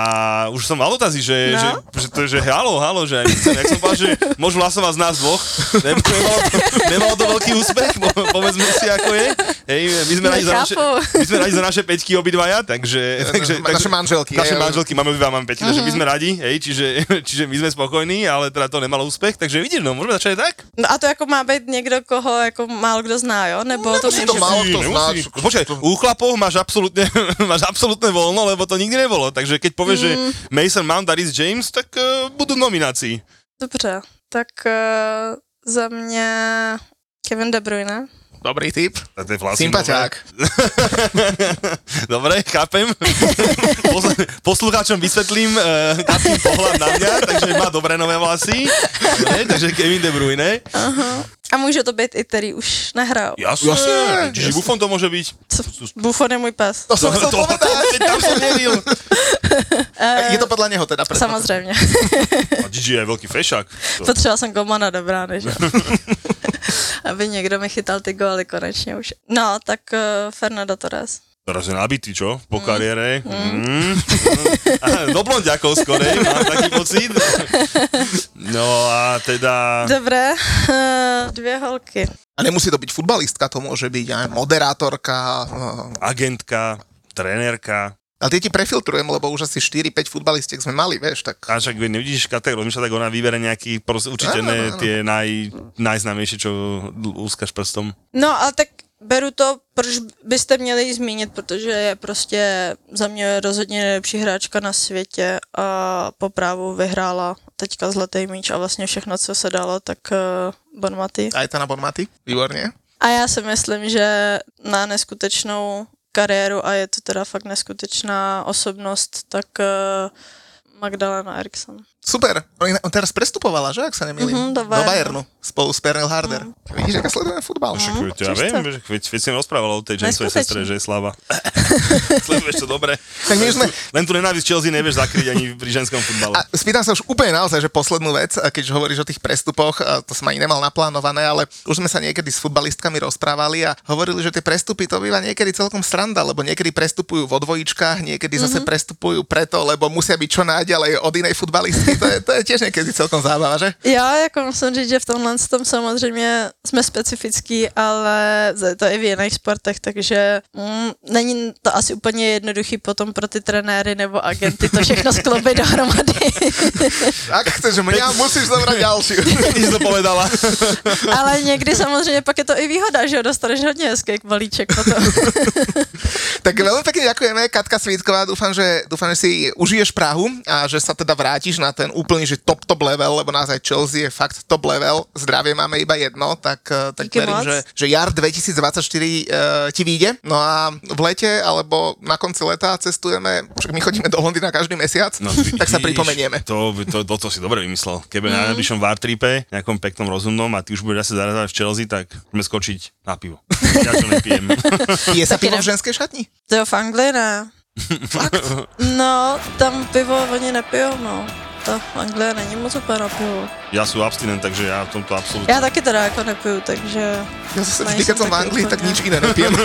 [SPEAKER 3] už som mal otazy, že,
[SPEAKER 2] No.
[SPEAKER 3] že, že, to, že halo, halo, že aj my jak som povedal, že môžu hlasovať z nás dvoch. Nem- Nemalo to, nemalo to veľký úspech, po- povedzme si, ako je. Hej, my sme radi za naše, my sme radi za naše peťky obidvaja, takže... takže
[SPEAKER 1] naše
[SPEAKER 3] takže-
[SPEAKER 1] manželky,
[SPEAKER 3] Naše
[SPEAKER 1] hej.
[SPEAKER 3] manželky, máme obidva máme peťky, takže my sme radi, hej, čiže, čiže my sme spokojní, ale teda to nemalo úspech, takže vidíš, no, môžeme začať tak?
[SPEAKER 2] No a to jako má být někdo, koho jako málo kdo zná, jo? Nebo to
[SPEAKER 1] nemusí to málo kto zná,
[SPEAKER 3] Počkaj, u chlapov máš absolútne, máš absolútne voľno, lebo to nikdy nebolo. Takže keď povieš, mm. že Mason Mount a Rhys James, tak uh, budú nominácii.
[SPEAKER 2] Dobře, tak uh, za mě Kevin De Bruyne.
[SPEAKER 1] Dobrý
[SPEAKER 3] vlastne
[SPEAKER 1] Sympatiák.
[SPEAKER 3] Dobre, chápem. Pos- Poslucháčom vysvetlím uh, pohľad na mňa, takže má dobré nové vlasy. Takže Kevin De Bruyne.
[SPEAKER 2] A může to být i který už nehrál.
[SPEAKER 3] Jasné,
[SPEAKER 1] Jasné,
[SPEAKER 3] čiže. Buffon to môže byť.
[SPEAKER 2] Co? Buffon je můj pes.
[SPEAKER 1] To som chcel
[SPEAKER 3] to,
[SPEAKER 1] povedať.
[SPEAKER 3] to, tam som nevil.
[SPEAKER 1] Je to podľa neho teda predpoklad.
[SPEAKER 2] Samozřejmě.
[SPEAKER 3] A Gigi je veľký fešák. To-
[SPEAKER 2] Potřeba jsem golmana do brány, že? Aby někdo mi chytal ty góly konečně už. No, tak uh, Fernando Torres.
[SPEAKER 3] Teraz je nabitý, čo? Po kariére. Mm. Aha, Do blondiakov skorej, mám taký pocit. No a teda...
[SPEAKER 2] Dobré, uh, dvě holky.
[SPEAKER 1] A nemusí to byť futbalistka, to môže byť aj moderátorka. eh,
[SPEAKER 3] Agentka, trenérka.
[SPEAKER 1] Ale tie ti prefiltrujem, lebo už asi 4-5 futbalistiek sme mali, vieš, tak...
[SPEAKER 3] A však nevidíš kategóriu, rozmýšľa, tak ona vybere nejaký, proste určite
[SPEAKER 1] áno.
[SPEAKER 3] tie naj, najznámejšie, čo úskaš prstom.
[SPEAKER 2] No, ale tak beru to, proč byste měli ji zmínit, protože je prostě za mě rozhodně nejlepší hráčka na světě a po právu vyhrála teďka zlatý míč a vlastně všechno, co se dalo, tak uh, Bonmaty.
[SPEAKER 1] Aj tá na Bonmaty, výborne.
[SPEAKER 2] A já si myslím, že na neskutečnou kariéru a je to teda fakt neskutečná osobnost, tak uh, Magdalena Eriksson.
[SPEAKER 1] Super. On teraz prestupovala, že, ak sa nemýlim?
[SPEAKER 2] Mhm, do
[SPEAKER 1] do
[SPEAKER 2] Bayernu.
[SPEAKER 1] Bayernu. Spolu s Pernil Harder. Vidíš, aká sledujeme futbal.
[SPEAKER 3] Však
[SPEAKER 2] Mhm,
[SPEAKER 3] ja viem, veď, veď si mi rozprával o tej Jamesovej sestre, že je slava. Sleduješ to dobre.
[SPEAKER 1] Tak my sme,
[SPEAKER 3] Len tu nenávisť Chelsea nevieš zakryť ani pri ženskom futbale.
[SPEAKER 1] A spýtam sa už úplne naozaj, že poslednú vec, keď hovoríš o tých prestupoch, to som ani nemal naplánované, ale už sme sa niekedy s futbalistkami rozprávali a hovorili, že tie prestupy to býva niekedy celkom sranda, lebo niekedy prestupujú vo dvojičkách, niekedy zase prestupujú preto, lebo musia byť čo najďalej od inej futbalistky to je, to je tiež niekedy celkom zábava, že?
[SPEAKER 2] Já jako musím říct, že v tomhle tom samozřejmě jsme specifický, ale to je v jiných sportech, takže mm, není to asi úplně jednoduchý potom pro ty trenéry nebo agenty to všechno sklopit dohromady.
[SPEAKER 1] Ak chceš mňa, musíš zobrať ďalšiu. Nič to povedala.
[SPEAKER 2] ale někdy samozřejmě pak je to i výhoda, že jo, dostaneš hodně hezký balíček potom.
[SPEAKER 1] tak veľmi pekne ďakujeme, Katka Svítková, dúfam, že, dúfam, že si užiješ Prahu a že sa teda vrátiš na ten úplný, že top top level, lebo naozaj Chelsea je fakt top level, zdravie máme iba jedno, tak, eh, tak
[SPEAKER 2] Díky
[SPEAKER 1] verím,
[SPEAKER 2] moc.
[SPEAKER 1] že, že jar 2024 uh, ti vyjde. No a v lete alebo na konci leta cestujeme, však my chodíme do Londýna každý mesiac,
[SPEAKER 3] No,
[SPEAKER 1] tak sa
[SPEAKER 3] vidíš,
[SPEAKER 1] pripomenieme.
[SPEAKER 3] To, to, to, to si dobre vymyslel. Keby mm. na najbližšom Wartripe, nejakom peknom rozumnom a ty už budeš asi zarazávať v Chelsea, tak môžeme skočiť na pivo. Ja to nepijem.
[SPEAKER 1] Pije sa pivo v ženskej šatni?
[SPEAKER 2] To jo, v Anglii ne.
[SPEAKER 1] Fakt?
[SPEAKER 2] No, tam pivo oni nepijou, no. To v Anglii není moc úplně na pivo.
[SPEAKER 3] Ja sú abstinent, takže ja v tomto absolútne...
[SPEAKER 2] Já taky teda jako nepiju, takže...
[SPEAKER 1] Ja zase vždy, keď som v Anglii, tak nič iné nepijem.